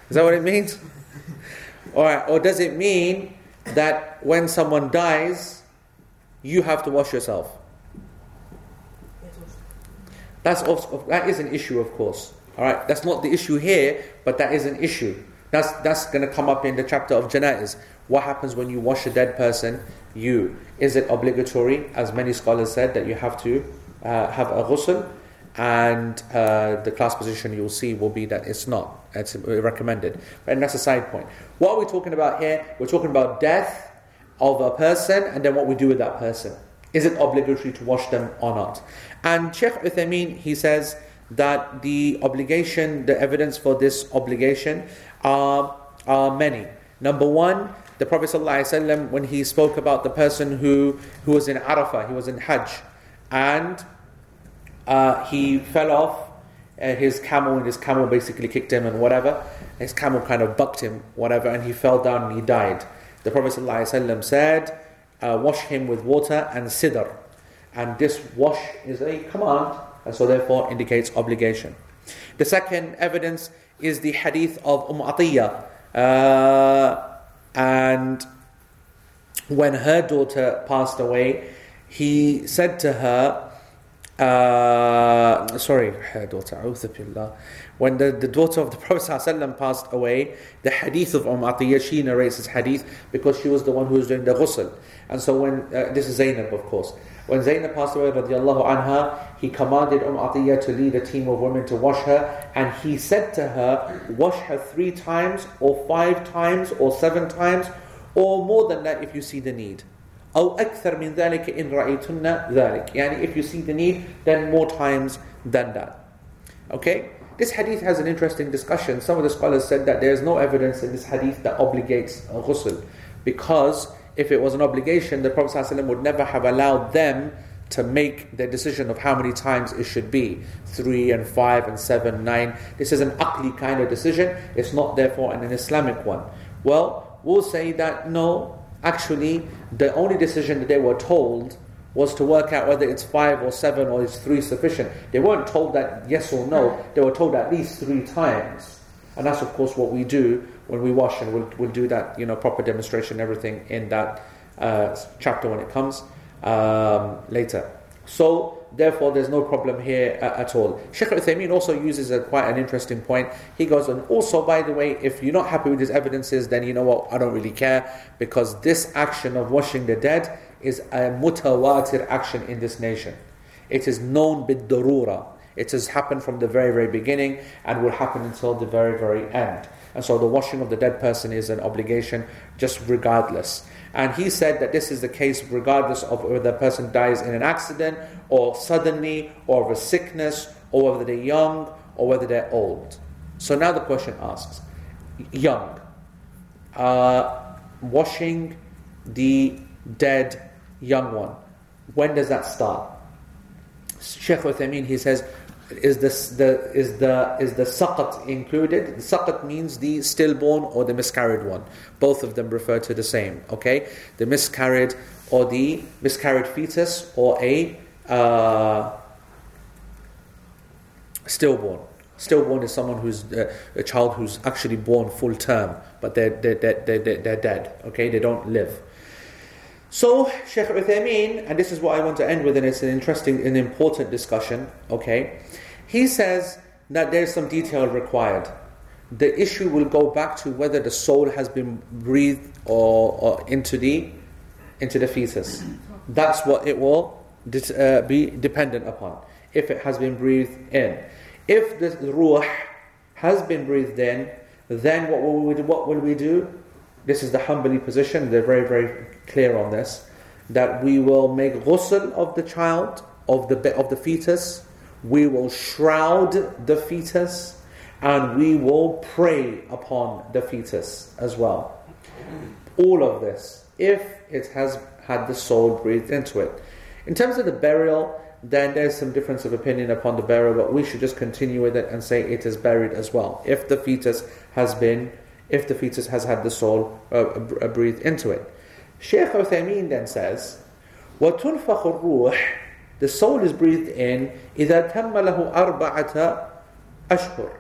Is that what it means? Alright, or does it mean that when someone dies, you have to wash yourself? That's also, that is an issue, of course. All right, that's not the issue here, but that is an issue. That's that's going to come up in the chapter of janaiz. What happens when you wash a dead person? You is it obligatory, as many scholars said, that you have to uh, have a ghusl, and uh, the class position you'll see will be that it's not. It's recommended, and that's a side point. What are we talking about here? We're talking about death of a person, and then what we do with that person. Is it obligatory to wash them or not? And Sheikh Uthaymeen, he says that the obligation, the evidence for this obligation are, are many. Number one, the Prophet ﷺ, when he spoke about the person who, who was in Arafah, he was in Hajj, and uh, he fell off uh, his camel, and his camel basically kicked him and whatever. His camel kind of bucked him, whatever, and he fell down and he died. The Prophet ﷺ said, uh, Wash him with water and sidr. And this wash is a command and so therefore indicates obligation. The second evidence is the hadith of Umm Atiyah. Uh, and when her daughter passed away, he said to her, uh, sorry, her daughter, when the, the daughter of the <laughs> Prophet ﷺ passed away, the hadith of Umm Atiyah, she narrates this hadith because she was the one who was doing the ghusl. And so when, uh, this is Zainab of course, when Zainab passed away, radiallahu anha, he commanded Umm Atiyah to lead a team of women to wash her, and he said to her, wash her three times, or five times, or seven times, or more than that if you see the need. أو أكثر من ذلك إن رأيتن ذلك. Yani if you see the need, then more times than that. Okay? This hadith has an interesting discussion. Some of the scholars said that there is no evidence in this hadith that obligates ghusl because if it was an obligation, the Prophet ﷺ would never have allowed them to make the decision of how many times it should be three and five and seven, nine. This is an aqli kind of decision, it's not therefore an Islamic one. Well, we'll say that no, actually, the only decision that they were told was to work out whether it's five or seven or is three sufficient. They weren't told that yes or no, they were told at least three times. And that's, of course, what we do when we wash, and we'll, we'll do that, you know, proper demonstration, everything in that uh, chapter when it comes um, later. So, therefore, there's no problem here uh, at all. Sheikh Uthaymeen also uses a, quite an interesting point. He goes, and also, by the way, if you're not happy with his evidences, then you know what, I don't really care, because this action of washing the dead is a mutawatir action in this nation. It is known bid darura. It has happened from the very, very beginning and will happen until the very, very end. And so the washing of the dead person is an obligation just regardless. And he said that this is the case regardless of whether the person dies in an accident or suddenly or of a sickness or whether they're young or whether they're old. So now the question asks young, uh, washing the dead young one, when does that start? Sheikh Uthaymeen, he says, is this the is the is the saqat included? The saqat means the stillborn or the miscarried one. Both of them refer to the same. Okay, the miscarried or the miscarried fetus or a uh, stillborn. Stillborn is someone who's uh, a child who's actually born full term, but they're, they're, they're, they're, they're dead. Okay, they don't live. So, Sheikh Uthaymeen, and this is what I want to end with, and it's an interesting and important discussion, okay? He says that there's some detail required. The issue will go back to whether the soul has been breathed or, or into the into the fetus. That's what it will uh, be dependent upon. If it has been breathed in, if the ruh has been breathed in, then what will we do? What will we do? This is the Hanbali position. They're very, very clear on this. That we will make ghusl of the child, of the of the fetus we will shroud the fetus and we will pray upon the fetus as well. All of this, if it has had the soul breathed into it. In terms of the burial, then there's some difference of opinion upon the burial, but we should just continue with it and say it is buried as well. If the fetus has been, if the fetus has had the soul uh, uh breathed into it. Sheikh Uthaymeen then says, وَتُنْفَخُ الرُّوحِ The soul is breathed in إِذَا تَمَّ لَهُ أَرْبَعَةَ أَشْهُرٍ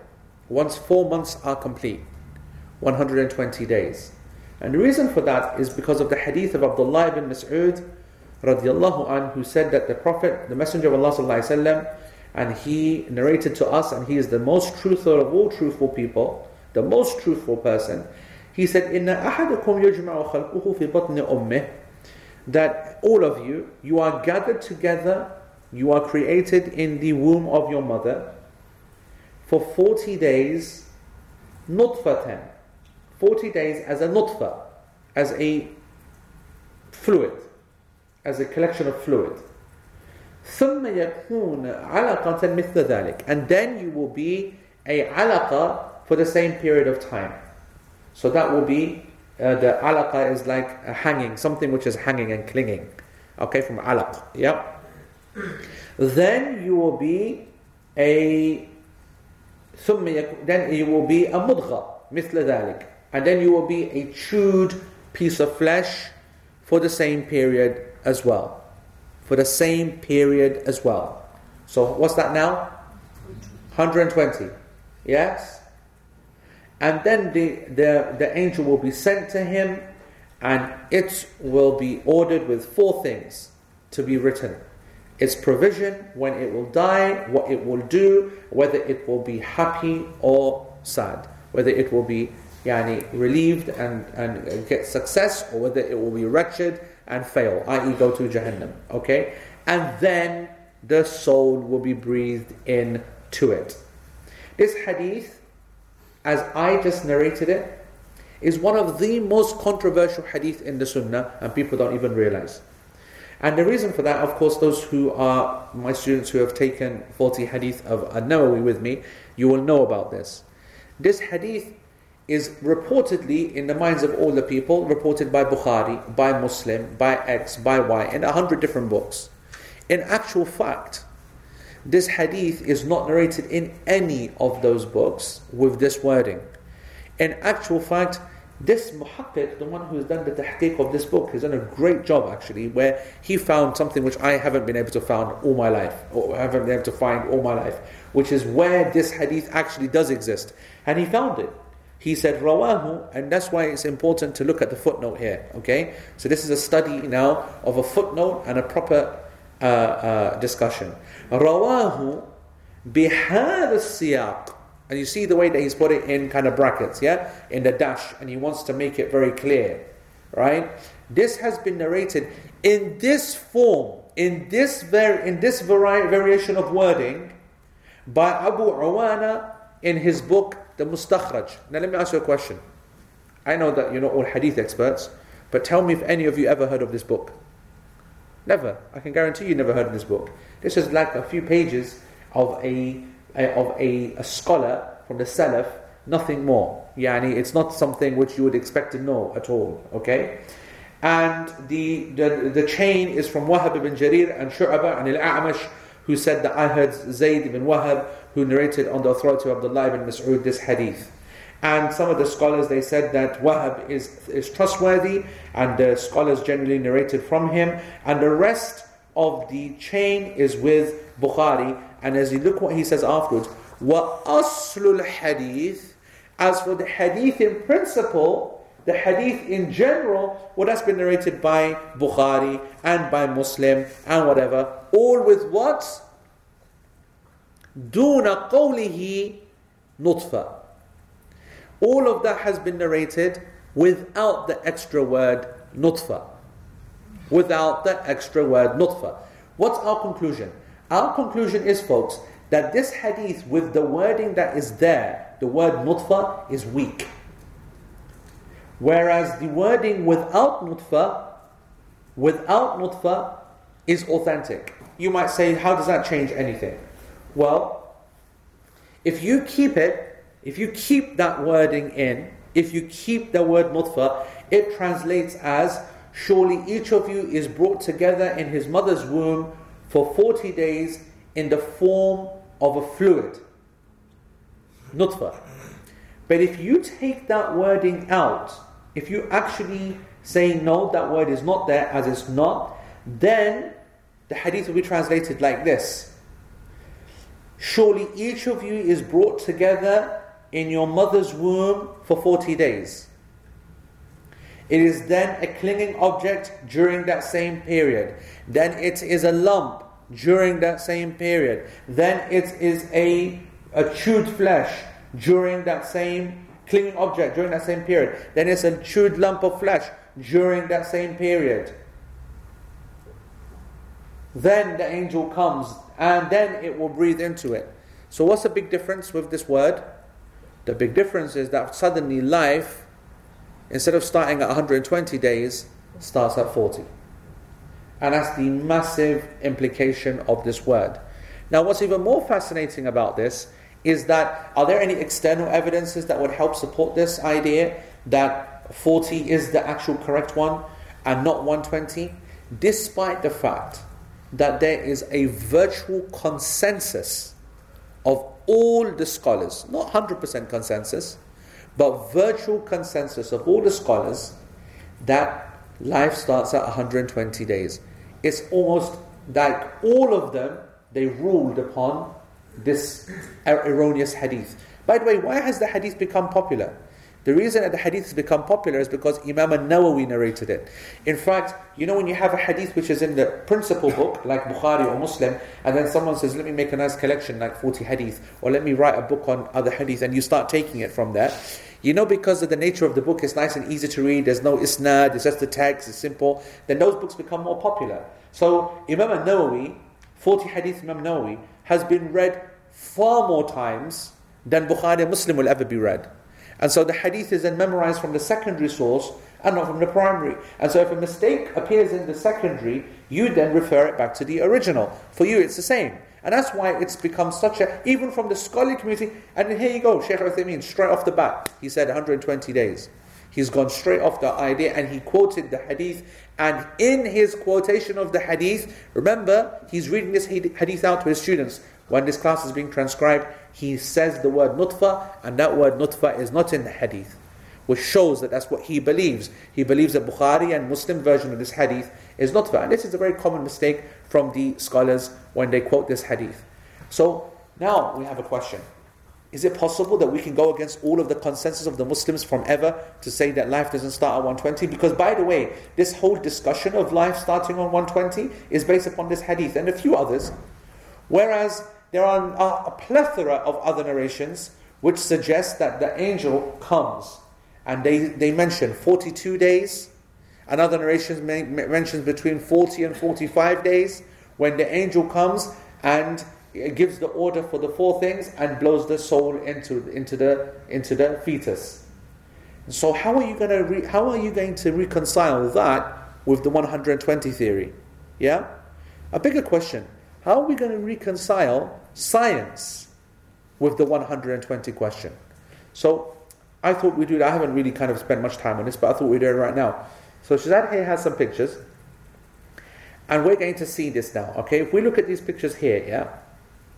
Once four months are complete, 120 days. And the reason for that is because of the hadith of Abdullah ibn Mas'ud radiallahu an, who said that the Prophet, the Messenger of Allah sallallahu and he narrated to us, and he is the most truthful of all truthful people, the most truthful person. He said, "Inna ahadakum yujma'u khalquhu fi batni ummih." That all of you, you are gathered together, you are created in the womb of your mother for 40 days, nutfatan, 40 days as a nutfa, as a fluid as a collection of fluid. ثم يكون علقة مثل ذلك and then you will be a alaqa for the same period of time. So that will be uh, the alaqa is like a hanging, something which is hanging and clinging. Okay, from alaq. Yeah. Then you will be a ثم يكون, then you will be a mudgha مثل ذلك and then you will be a chewed piece of flesh for the same period as well. For the same period as well. So what's that now? 120. Yes? And then the, the, the angel will be sent to him and it will be ordered with four things to be written its provision, when it will die, what it will do, whether it will be happy or sad, whether it will be yani, relieved and, and get success, or whether it will be wretched and fail, i.e., go to Jahannam. Okay? And then the soul will be breathed in to it. This hadith, as I just narrated it, is one of the most controversial hadith in the Sunnah, and people don't even realize. And the reason for that, of course, those who are my students who have taken 40 hadith of An-Nawawi with me, you will know about this. This hadith is reportedly in the minds of all the people, reported by Bukhari, by Muslim, by X, by Y, in a hundred different books. In actual fact, this hadith is not narrated in any of those books with this wording. In actual fact, this muhakkik, the one who has done the tahqiq of this book, has done a great job actually, where he found something which I haven't been able to find all my life, or haven't been able to find all my life, which is where this hadith actually does exist. And he found it. He said rawahu, and that's why it's important to look at the footnote here. Okay, so this is a study now of a footnote and a proper uh, uh, discussion. Rawahu bihad siyaq, and you see the way that he's put it in kind of brackets, yeah, in the dash, and he wants to make it very clear, right? This has been narrated in this form, in this var- in this vari- variation of wording by Abu Awana in his book the mustakhraj. Now let me ask you a question. I know that you're not all hadith experts, but tell me if any of you ever heard of this book. Never. I can guarantee you never heard of this book. This is like a few pages of a, a of a, a scholar from the Salaf, nothing more. Yani it's not something which you would expect to know at all. Okay? And the, the, the chain is from Wahab ibn Jarir and Shu'abah and Al-A'mash who said that I heard Zayd ibn Wahab who narrated on the authority of Abdullah ibn Mas'ud this hadith. And some of the scholars they said that Wahab is, is trustworthy, and the scholars generally narrated from him, and the rest of the chain is with Bukhari. And as you look what he says afterwards, wa aslul hadith. As for the hadith in principle, the hadith in general, what has been narrated by Bukhari and by Muslim and whatever, all with what? دون قوله نطفة. all of that has been narrated without the extra word nutfa. Without the extra word nutfa. What's our conclusion? Our conclusion is, folks, that this hadith with the wording that is there the word nutfa is weak. Whereas the wording without nutfa, without nutfa, is authentic. You might say, how does that change anything? Well, if you keep it, if you keep that wording in, if you keep the word nutfa, it translates as surely each of you is brought together in his mother's womb for 40 days in the form of a fluid. Nutfa. But if you take that wording out, if you actually say no, that word is not there as it's not, then the hadith will be translated like this Surely each of you is brought together in your mother's womb for 40 days. It is then a clinging object during that same period. Then it is a lump during that same period. Then it is a, a chewed flesh during that same clinging object during that same period. Then it's a chewed lump of flesh during that same period. Then the angel comes and then it will breathe into it. So, what's the big difference with this word? The big difference is that suddenly life, instead of starting at 120 days, starts at 40. And that's the massive implication of this word. Now, what's even more fascinating about this is that are there any external evidences that would help support this idea that 40 is the actual correct one and not 120? Despite the fact that there is a virtual consensus of all the scholars, not 100% consensus, but virtual consensus of all the scholars that life starts at 120 days. It's almost like all of them, they ruled upon this er, erroneous hadith. By the way, why has the hadith become popular? The reason that the hadith has become popular is because Imam al-Nawawi narrated it. In fact, you know when you have a hadith which is in the principal book, like Bukhari or Muslim, and then someone says, let me make a nice collection like 40 hadith, or let me write a book on other hadith, and you start taking it from there. You know because of the nature of the book, it's nice and easy to read, there's no isnad, it's just the text, it's simple, then those books become more popular. So Imam al-Nawawi, 40 hadith Imam Nawawi, has been read far more times than Bukhari and Muslim will ever be read. And so the hadith is then memorized from the secondary source and not from the primary. And so if a mistake appears in the secondary, you then refer it back to the original. For you, it's the same. And that's why it's become such a, even from the scholarly community, and here you go, Sheikh Uthaymeen, straight off the bat, he said 120 days. He's gone straight off the idea and he quoted the hadith. And in his quotation of the hadith, remember, he's reading this hadith out to his students. When this class is being transcribed, he says the word nutfa, and that word nutfa is not in the hadith, which shows that that's what he believes. He believes that Bukhari and Muslim version of this hadith is nutfa. And this is a very common mistake from the scholars when they quote this hadith. So now we have a question. Is it possible that we can go against all of the consensus of the Muslims from ever to say that life doesn't start at 120? Because, by the way, this whole discussion of life starting on 120 is based upon this hadith and a few others. Whereas there are a plethora of other narrations which suggest that the angel comes and they, they mention 42 days. Another narration mentions between 40 and 45 days when the angel comes and gives the order for the four things and blows the soul into, into, the, into the fetus. So how are you going to re, how are you going to reconcile that with the 120 theory? Yeah? A bigger question. How are we going to reconcile science with the 120 question. So I thought we'd do it. I haven't really kind of spent much time on this, but I thought we'd do it right now. So Shazad here has some pictures. And we're going to see this now, okay? If we look at these pictures here, yeah?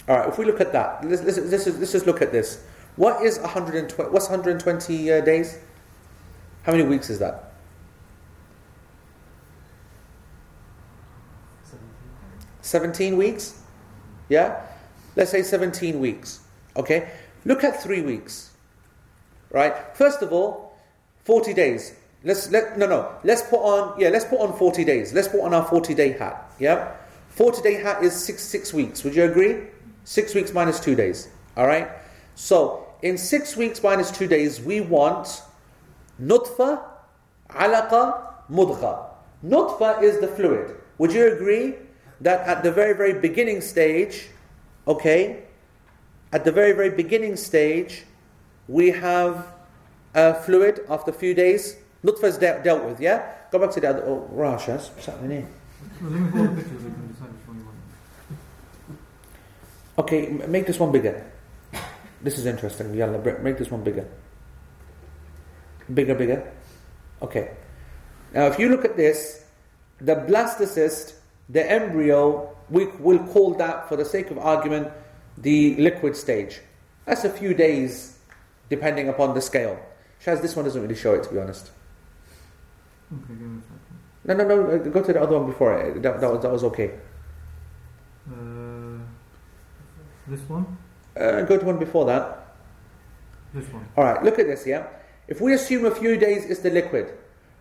All right, if we look at that, let's, let's, let's, let's just look at this. What is 120, what's 120 uh, days? How many weeks is that? 17 weeks? Yeah? let's say 17 weeks. Okay? Look at three weeks. Right? First of all, 40 days. Let's let no no. Let's put on yeah, let's put on 40 days. Let's put on our 40 day hat. Yeah? 40 day hat is six six weeks. Would you agree? Six weeks minus two days. Alright? So in six weeks minus two days, we want nutfa, alaqa, mudgha. Nutfa is the fluid. Would you agree that at the very, very beginning stage, okay, at the very, very beginning stage, we have a fluid after a few days. Nutfa's de- dealt with, yeah? Go back to the other. Oh, Rashas, what's happening here? No, let me follow the pictures, we can decide which one you want. Okay, make this one bigger. This is interesting. Yalla, make this one bigger. Bigger, bigger. Okay. Now, if you look at this, the blastocyst, the embryo, we will call that, for the sake of argument, the liquid stage. That's a few days, depending upon the scale. Shaz, this one doesn't really show it, to be honest. Okay, give me a second. No, no, no. uh, Go to the other one before it. That, that, was, that was okay. Uh, this one? Uh, go to one before that. This one. All right, look at this, yeah? If we assume a few days is the liquid,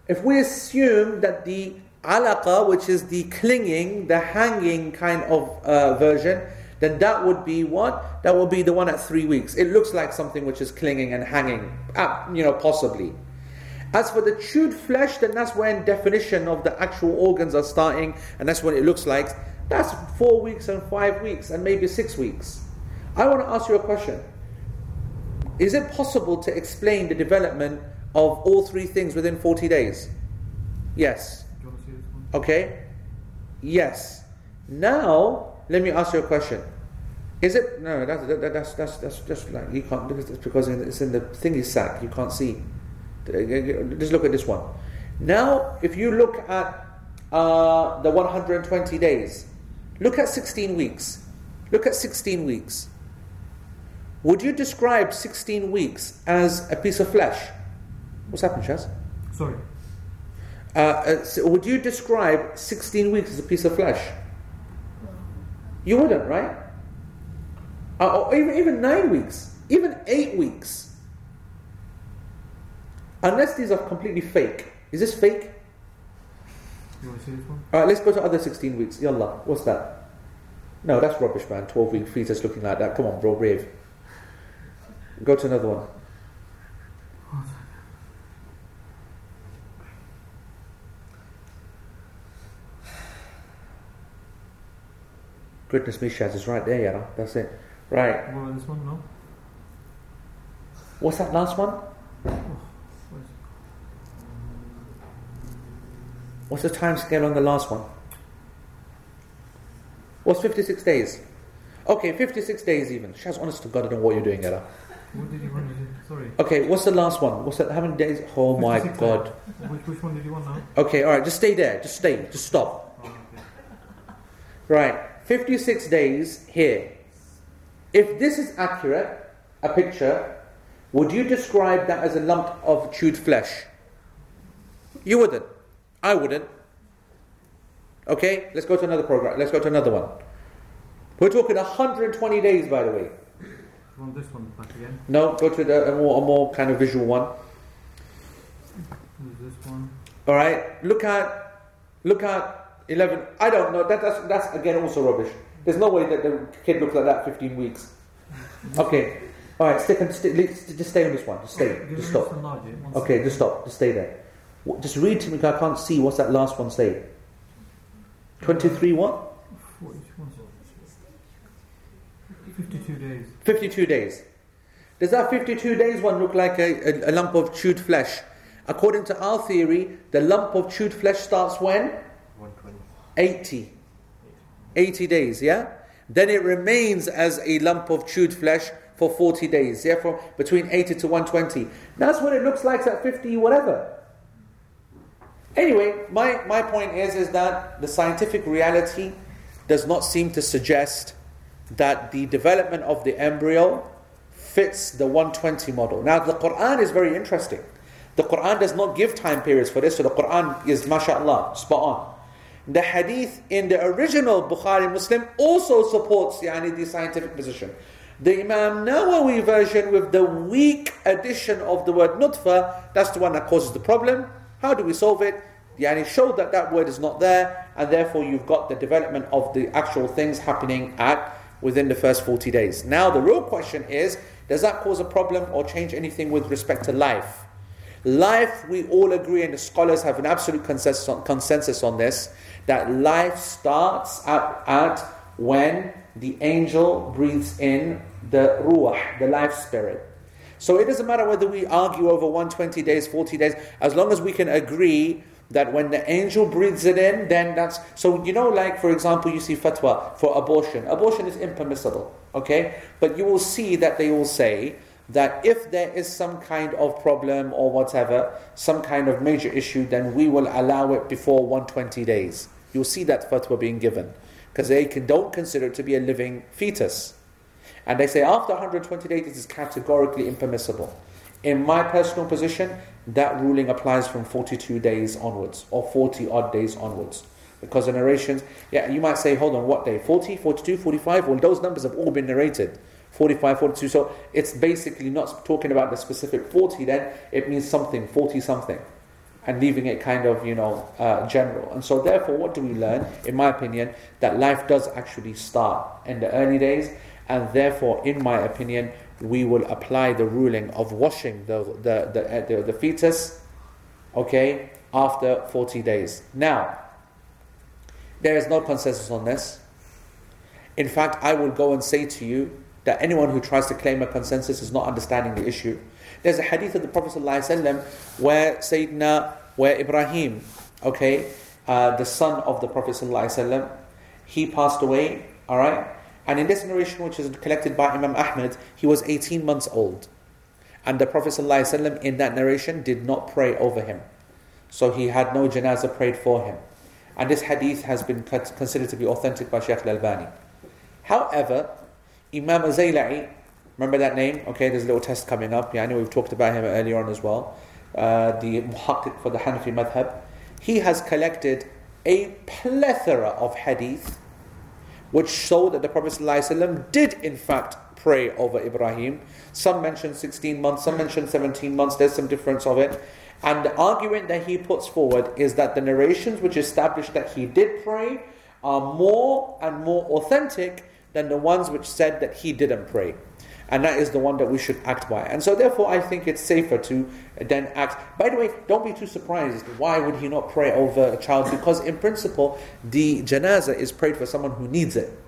if we assume that the alaqa, which is the clinging, the hanging kind of uh, version, then that would be what? That would be the one at three weeks. It looks like something which is clinging and hanging, uh, you know, possibly. As for the chewed flesh, then that's when definition of the actual organs are starting, and that's what it looks like. That's four weeks and five weeks, and maybe six weeks. I want to ask you a question. Is it possible to explain the development of all three things within 40 days? Yes. Okay? Yes. Now, let me ask you a question. Is it no? That's that, that's that's that's just like you can't because it's because it's in the thingy sac. You can't see. Just look at this one. Now, if you look at uh, the 120 days, look at 16 weeks. Look at 16 weeks. Would you describe 16 weeks as a piece of flesh? What's happened, Shaz? Sorry. Uh, uh, so would you describe 16 weeks as a piece of flesh? You wouldn't, right? Uh, or even, even nine weeks, even eight weeks. Unless these are completely fake. Is this fake? You want to see this one? Alright, let's go to other 16 weeks. Yallah, what's that? No, that's rubbish, man. 12 week fetus looking like that. Come on, bro, brave. Go to another one. Goodness me, Shaz, it's right there, yeah. That's it. Right. What about this one? No? What's that last one? What's the time scale on the last one? What's 56 days? Okay, 56 days even. Shaz, honest to God, I don't know what you're doing, Ella. What did you want to see? Sorry. Okay, what's the last one? What's that? How many days? Oh my God. Which, which one did you want now? Okay, alright, just stay there. Just stay. Just stop. Oh, okay. Right, 56 days here. If this is accurate, a picture, would you describe that as a lump of chewed flesh? You wouldn't. I wouldn't. Okay, let's go to another program. Let's go to another one. We're talking 120 days, by the way. Want this one back again? No, go to the, a, more, a more kind of visual one. This one. All right, look at look at 11. I don't know. That, that's that's again also rubbish. There's no way that the kid looks like that 15 weeks. Okay, all right, stick and stick, just stay on this one. Just stay. Just stop. one larger. One Okay, just stop. Just stay there. Just read to me. 'cause I can't see what's that last one say. 23 what? What, which one's it? 52 days. 52 days. Does that 52 days one look like a, a, a lump of chewed flesh? According to our theory, the lump of chewed flesh starts when? 120. 80. 80 days, yeah? Then it remains as a lump of chewed flesh for 40 days, yeah? From between 80 to 120. That's what it looks like at 50, whatever. Anyway, my, my point is, is that the scientific reality does not seem to suggest that the development of the embryo fits the 120 model. Now, the Quran is very interesting. The Quran does not give time periods for this, so the Quran is, mashallah, spot on. The hadith in the original Bukhari Muslim also supports yani, the scientific position. The Imam Nawawi version with the weak addition of the word nutfa, that's the one that causes the problem. How do we solve it? Yani show that that word is not there, and therefore you've got the development of the actual things happening at within the first 40 days. Now the real question is, does that cause a problem or change anything with respect to life? Life, we all agree, and the scholars have an absolute consensus on, consensus on this, that life starts at, at when the angel breathes in the ruh, the life spirit. So it doesn't matter whether we argue over 120 days, 40 days, as long as we can agree that when the angel breathes it in, then that's. So, you know, like for example, you see fatwa for abortion. Abortion is impermissible, okay? But you will see that they will say that if there is some kind of problem or whatever, some kind of major issue, then we will allow it before 120 days. You'll see that fatwa being given. Because they can, don't consider it to be a living fetus. And they say after 120 days, it is categorically impermissible. In my personal position, that ruling applies from 42 days onwards, or 40 odd days onwards. Because the narrations, yeah, you might say, hold on, what day? 40, 42, 45? Well, those numbers have all been narrated. 45, 42. So it's basically not talking about the specific 40 then, it means something, 40 something. And leaving it kind of, you know, uh, general. And so, therefore, what do we learn? In my opinion, that life does actually start in the early days, and therefore, in my opinion, we will apply the ruling of washing the, the, the, uh, the, the fetus, okay, after 40 days. Now, there is no consensus on this. In fact, I will go and say to you that anyone who tries to claim a consensus is not understanding the issue. There's a hadith of the Prophet ﷺ where Sayyidina, where Ibrahim, okay, uh, the son of the Prophet ﷺ, he passed away, alright? And in this narration, which is collected by Imam Ahmad, he was 18 months old. And the Prophet ﷺ in that narration did not pray over him. So he had no janazah prayed for him. And this hadith has been considered to be authentic by Shaykh al-Albani. However, Imam Zayla'i, remember that name? Okay, there's a little test coming up. Yeah, I know we've talked about him earlier on as well. Uh, the muhakkik for the Hanafi madhab. He has collected a plethora of hadith which show that the Prophet ﷺ did in fact pray over Ibrahim. Some mention 16 months, some mention 17 months, there's some difference of it. And the argument that he puts forward is that the narrations which establish that he did pray are more and more authentic than the ones which said that he didn't pray. And that is the one that we should act by. And so, therefore, I think it's safer to uh, then act. By the way, don't be too surprised. Why would he not pray over a child? Because, in principle, the janazah is prayed for someone who needs it.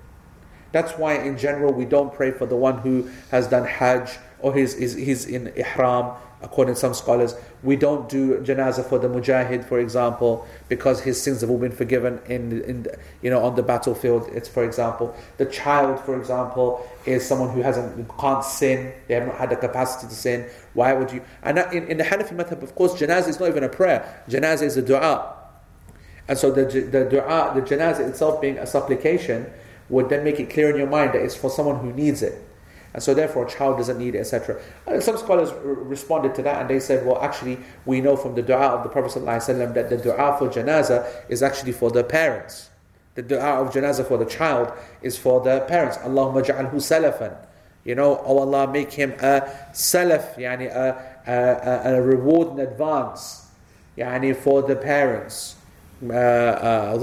That's why, in general, we don't pray for the one who has done Hajj or he's, he's, he's in Ihram according to some scholars. We don't do janazah for the mujahid, for example, because his sins have all been forgiven in, in you know on the battlefield. It's for example the child, for example, is someone who hasn't can't sin. They have not had the capacity to sin. Why would you? And in, in the Hanafi madhab, of course, janazah is not even a prayer. Janazah is a du'a. And so the, the dua, the janazah itself being a supplication, would then make it clear in your mind that it's for someone who needs it and so therefore a child doesn't need it, etc. Some scholars r- responded to that and they said, well, actually, we know from the dua of the Prophet ﷺ that the dua for janazah is actually for the parents. The dua of janazah for the child is for the parents. Allahumma ja'alhu salafan. You know, oh Allah, make him a salaf, yani a, a, a, reward in advance, yani for the parents, uh, uh,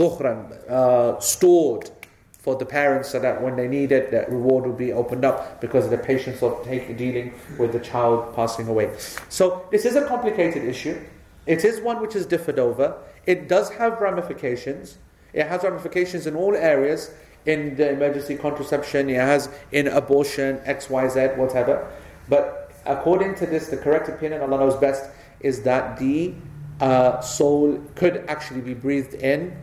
uh, stored for the parents so that when they need it, that reward will be opened up because of the patience of taking, dealing with the child passing away. So this is a complicated issue. It is one which is differed over. It does have ramifications. It has ramifications in all areas. In the emergency contraception, it has in abortion, X, Y, Z, whatever. But according to this, the correct opinion, Allah knows best, is that the uh, soul could actually be breathed in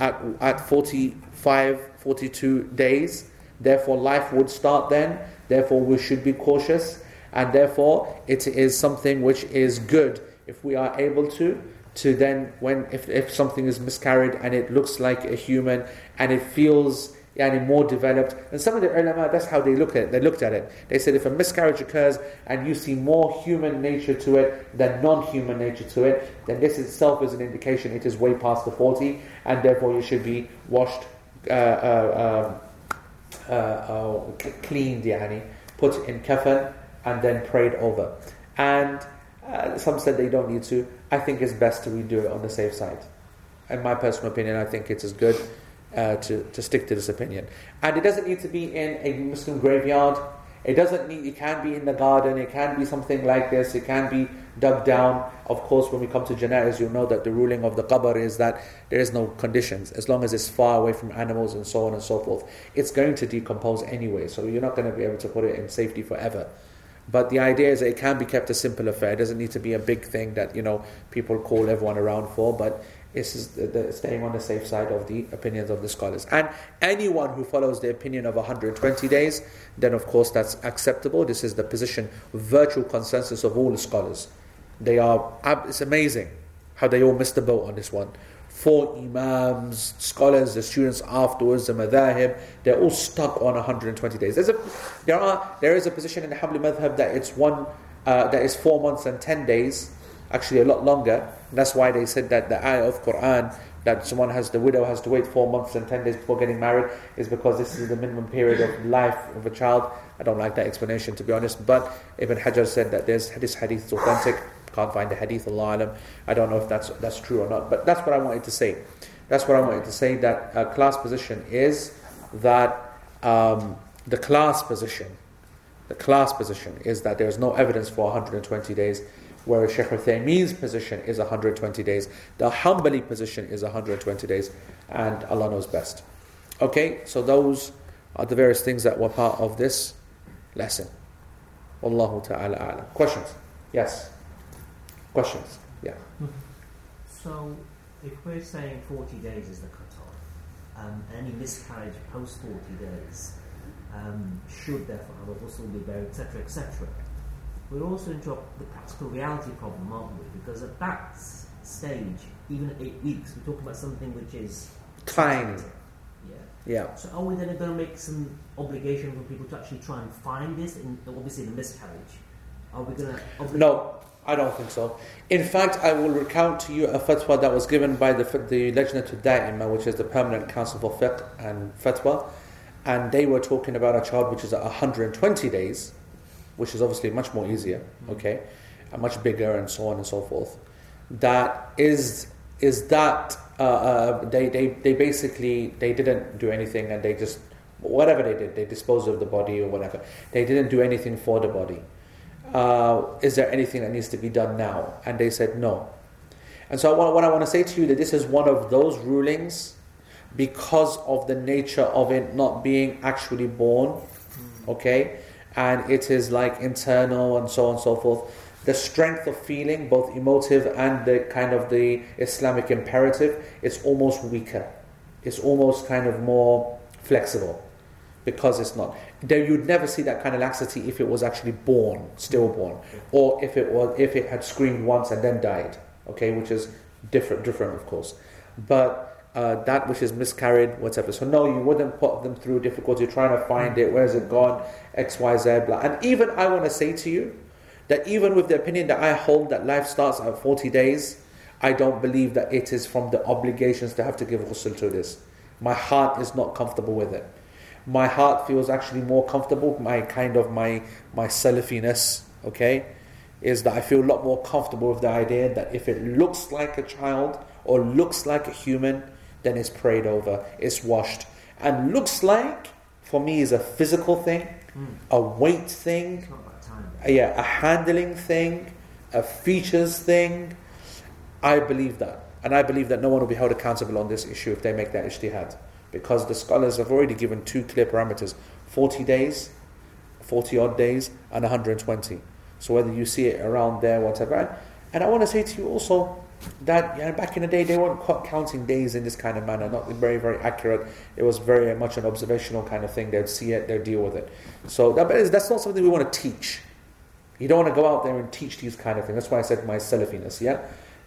at, at 45 42 days. Therefore, life would start then. Therefore, we should be cautious. And therefore, it is something which is good if we are able to. To then, when if, if something is miscarried and it looks like a human and it feels yani, more developed, and some of the ulama, that's how they look at it. They looked at it. They said if a miscarriage occurs and you see more human nature to it than non-human nature to it, then this itself is an indication it is way past the 40, and therefore you should be washed Uh, uh, um, uh, oh, cleaned, yani, put in kafan, and then prayed over. And some said they don't need to. I think it's best to redo it on the safe side. In my personal opinion, I think it is as good uh, to, to stick to this opinion. And it doesn't need to be in a Muslim graveyard. It doesn't need, it can be in the garden, it can be something like this, it can be dug down. Of course, when we come to janaiz, you'll know that the ruling of the qabr is that there is no conditions. As long as it's far away from animals and so on and so forth, it's going to decompose anyway. So you're not going to be able to put it in safety forever. But the idea is that it can be kept a simple affair. It doesn't need to be a big thing that you know people call everyone around for. But it's the, the staying on the safe side of the opinions of the scholars. And anyone who follows the opinion of 120 days, then of course that's acceptable. This is the position, virtual consensus of all the scholars. They are, it's amazing how they all missed the boat on this one. Four imams, scholars, the students afterwards, the madhahib, they're all stuck on 120 days. There's a, there are, there is a position in the Hanbali madhab that it's one, uh, that is four months and 10 days, actually a lot longer. That's why they said that the ayah of Quran that someone has, the widow has to wait four months and 10 days before getting married is because this is the minimum period of life of a child. I don't like that explanation to be honest, but Ibn Hajar said that there's this hadith is authentic. Can't find the hadith, Allah alam. I don't know if that's that's true or not, but that's what I wanted to say. That's what I wanted to say. That class position is that um, the class position, the class position is that there is no evidence for 120 days, whereas Sheikh Uthaymeen's position is 120 days. The Hanbali position is 120 days, and Allah knows best. Okay, so those are the various things that were part of this lesson. Wallahu ta'ala. Questions? Yes. Questions? Yeah. <laughs> So, if we're saying 40 days is the cutoff, um, any miscarriage post 40 days um, should therefore have a ghusl, be buried, etc., etc. We're also into a- the practical reality problem, aren't we? Because at that stage, even at eight weeks, we're talking about something which is Tiny. Yeah. Yeah. So, are we then going to make some obligation for people to actually try and find this? In obviously the miscarriage, are we going to? No, I don't think so. In fact, I will recount to you a fatwa that was given by the, the Lajnatul Da'ima, which is the Permanent Council for Fiqh and Fatwa, and they were talking about a child which is at 120 days, which is obviously much more easier, okay, and much bigger and so on and so forth. That is is that uh, uh, they, they they basically they didn't do anything and they just whatever they did they disposed of the body or whatever they didn't do anything for the body uh, is there anything that needs to be done now? And they said no. And so, what, what I want to say to you that this is one of those rulings because of the nature of it not being actually born, okay, and it is like internal and so on and so forth. The strength of feeling, both emotive and the kind of the Islamic imperative, is almost weaker. It's almost kind of more flexible because it's not. There, you'd never see that kind of laxity if it was actually born, stillborn, or if it was if it had screamed once and then died. Okay, which is different, different of course. But uh, that which is miscarried, whatever. So no, you wouldn't put them through difficulty trying to find it. Where is it gone? X, Y, Z. Blah. And even I want to say to you that even with the opinion that I hold that life starts at 40 days, I don't believe that it is from the obligations to have to give ghusl to this. My heart is not comfortable with it my heart feels actually more comfortable. My kind of my my Salafiness, okay, is that I feel a lot more comfortable with the idea that if it looks like a child or looks like a human, then it's prayed over, it's washed, and looks like for me is a physical thing, a weight thing, It's not about time. a- yeah, a handling thing, a features thing. I believe that. And I believe that no one will be held accountable on this issue if they make that ijtihad. Because the scholars have already given two clear parameters 40 days, 40 odd days, and 120. So whether you see it around there, whatever. And, I want to say to you also that you know, back in the day they weren't counting days in this kind of manner, not very, very accurate. It was very much an observational kind of thing. They'd see it, they'd deal with it. So that's not something we want to teach. You don't want to go out there and teach these kind of things. That's why I said my Salafiness, yeah?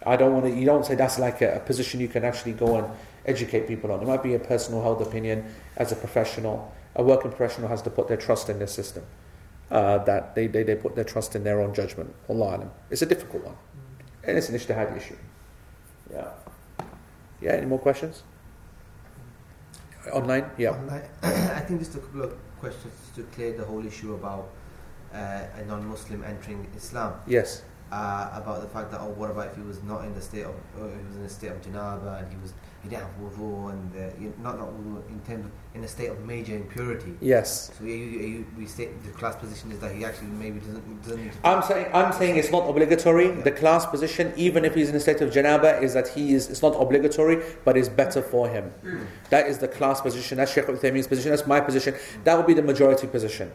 I don't want to, you don't say that's like a, a position you can actually go and educate people on. It might be a personal held opinion as a professional. A working professional has to put their trust in their system. Uh, that they, they, they put their trust in their own judgment. Allah. It's a difficult one. And it's an ijtihad issue. Yeah. Yeah, any more questions? Online? Yeah. Online. <clears throat> I think just a couple of questions to clear the whole issue about uh, a non-Muslim entering Islam. Yes. Uh, about the fact that oh, what about if he was not in the state of, uh, he was in the state of janaba and he was he didn't have wudu and you- not not wudu in terms of, in a state of major impurity. Yes. So you, you, you, we state the class position is that he actually maybe doesn't doesn't need to. I'm saying I'm saying it's not obligatory. The class position, even if he's in a state of janaba, is that he is it's not obligatory, but it's better for him. That is the class position. That's Sheikh Uthaymeen's position. That's my position. That would be the majority position.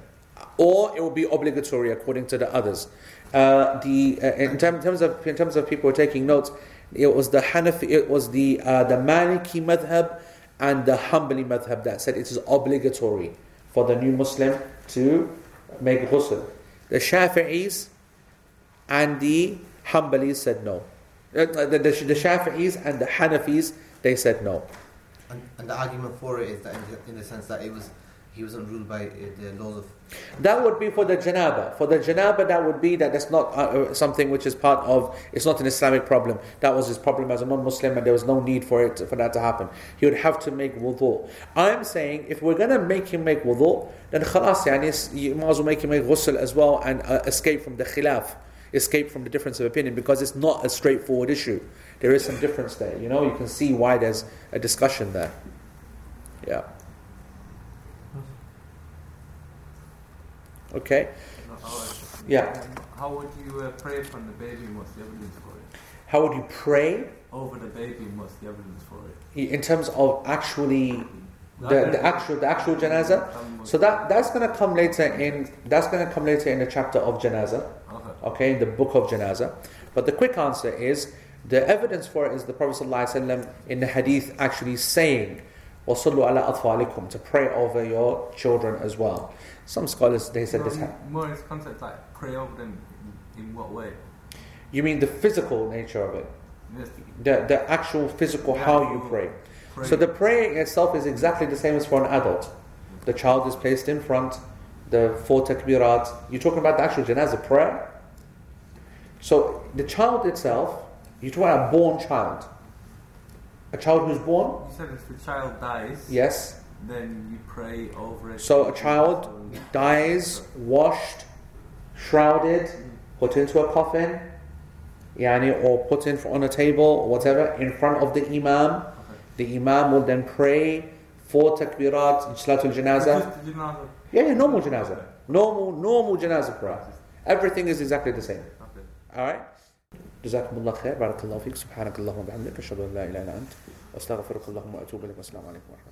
or it will be obligatory according to the others. Uh, the uh, in, term, in terms of in terms of people taking notes, it was the Hanafi, it was the uh, the Maliki madhab and the Hanbali madhab that said it is obligatory for the new Muslim to make ghusl. The Shafi'is and the Hanbalis said no. Uh, The, the, the Shafi'is and the Hanafis they said no. And, and the argument for it is that in the, in the sense that it was he wasn't ruled by uh, the laws of That would be for the janaba. For the janaba, that would be that that's not uh, uh, something which is part of. It's not an Islamic problem. That was his problem as a non-Muslim, and there was no need for it for that to happen. He would have to make wudu. I'm saying if we're gonna make him make wudu, then khalas, yani, you might as well make him make ghusl as well and uh, escape from the khilaf, escape from the difference of opinion because it's not a straightforward issue. There is some difference there. You know, you can see why there's a discussion there. Yeah. Okay. Alright. Yeah. How would you uh, pray from the baby? What's the evidence for it? How would you pray? Over the baby, what's the evidence for it? in terms of actually the, the actual the actual janaza. So that that's going to come later in that's going to come later in the chapter of janaza. Okay. Okay, in the book of janaza. But the quick answer is the evidence for it is the Prophet ﷺ in the hadith actually saying وَصَلُّوا عَلَىٰ أَطْفَالِكُم to pray over your children as well. some scholars they said this. more, Ha- more in this context, like pray over them. In, what way? you mean the physical nature of it, Yes, the the actual physical The how you pray. pray. So the praying itself is exactly the same as for an adult. The child is placed in front, the four takbirat. You're talking about the actual janazah prayer. So the child itself, you're talking about a born child. A child who's born, You said if the child dies, yes. then you pray over it. So a child dies, washed, shrouded, put into a coffin, yani, or put in on a table or whatever in front of the imam. Okay. The imam will then pray four takbirat, salatul janazah. Just the janazah. Yeah, yeah, normal janazah. Normal, normal janazah prayer. Everything is exactly the same. Okay. Alright? جزاكم الله خير بارك الله فيك سبحانك اللهم وبحمدك اشهد ان لا اله الا انت واستغفرك اللهم واتوب اليك والسلام عليكم ورحمه الله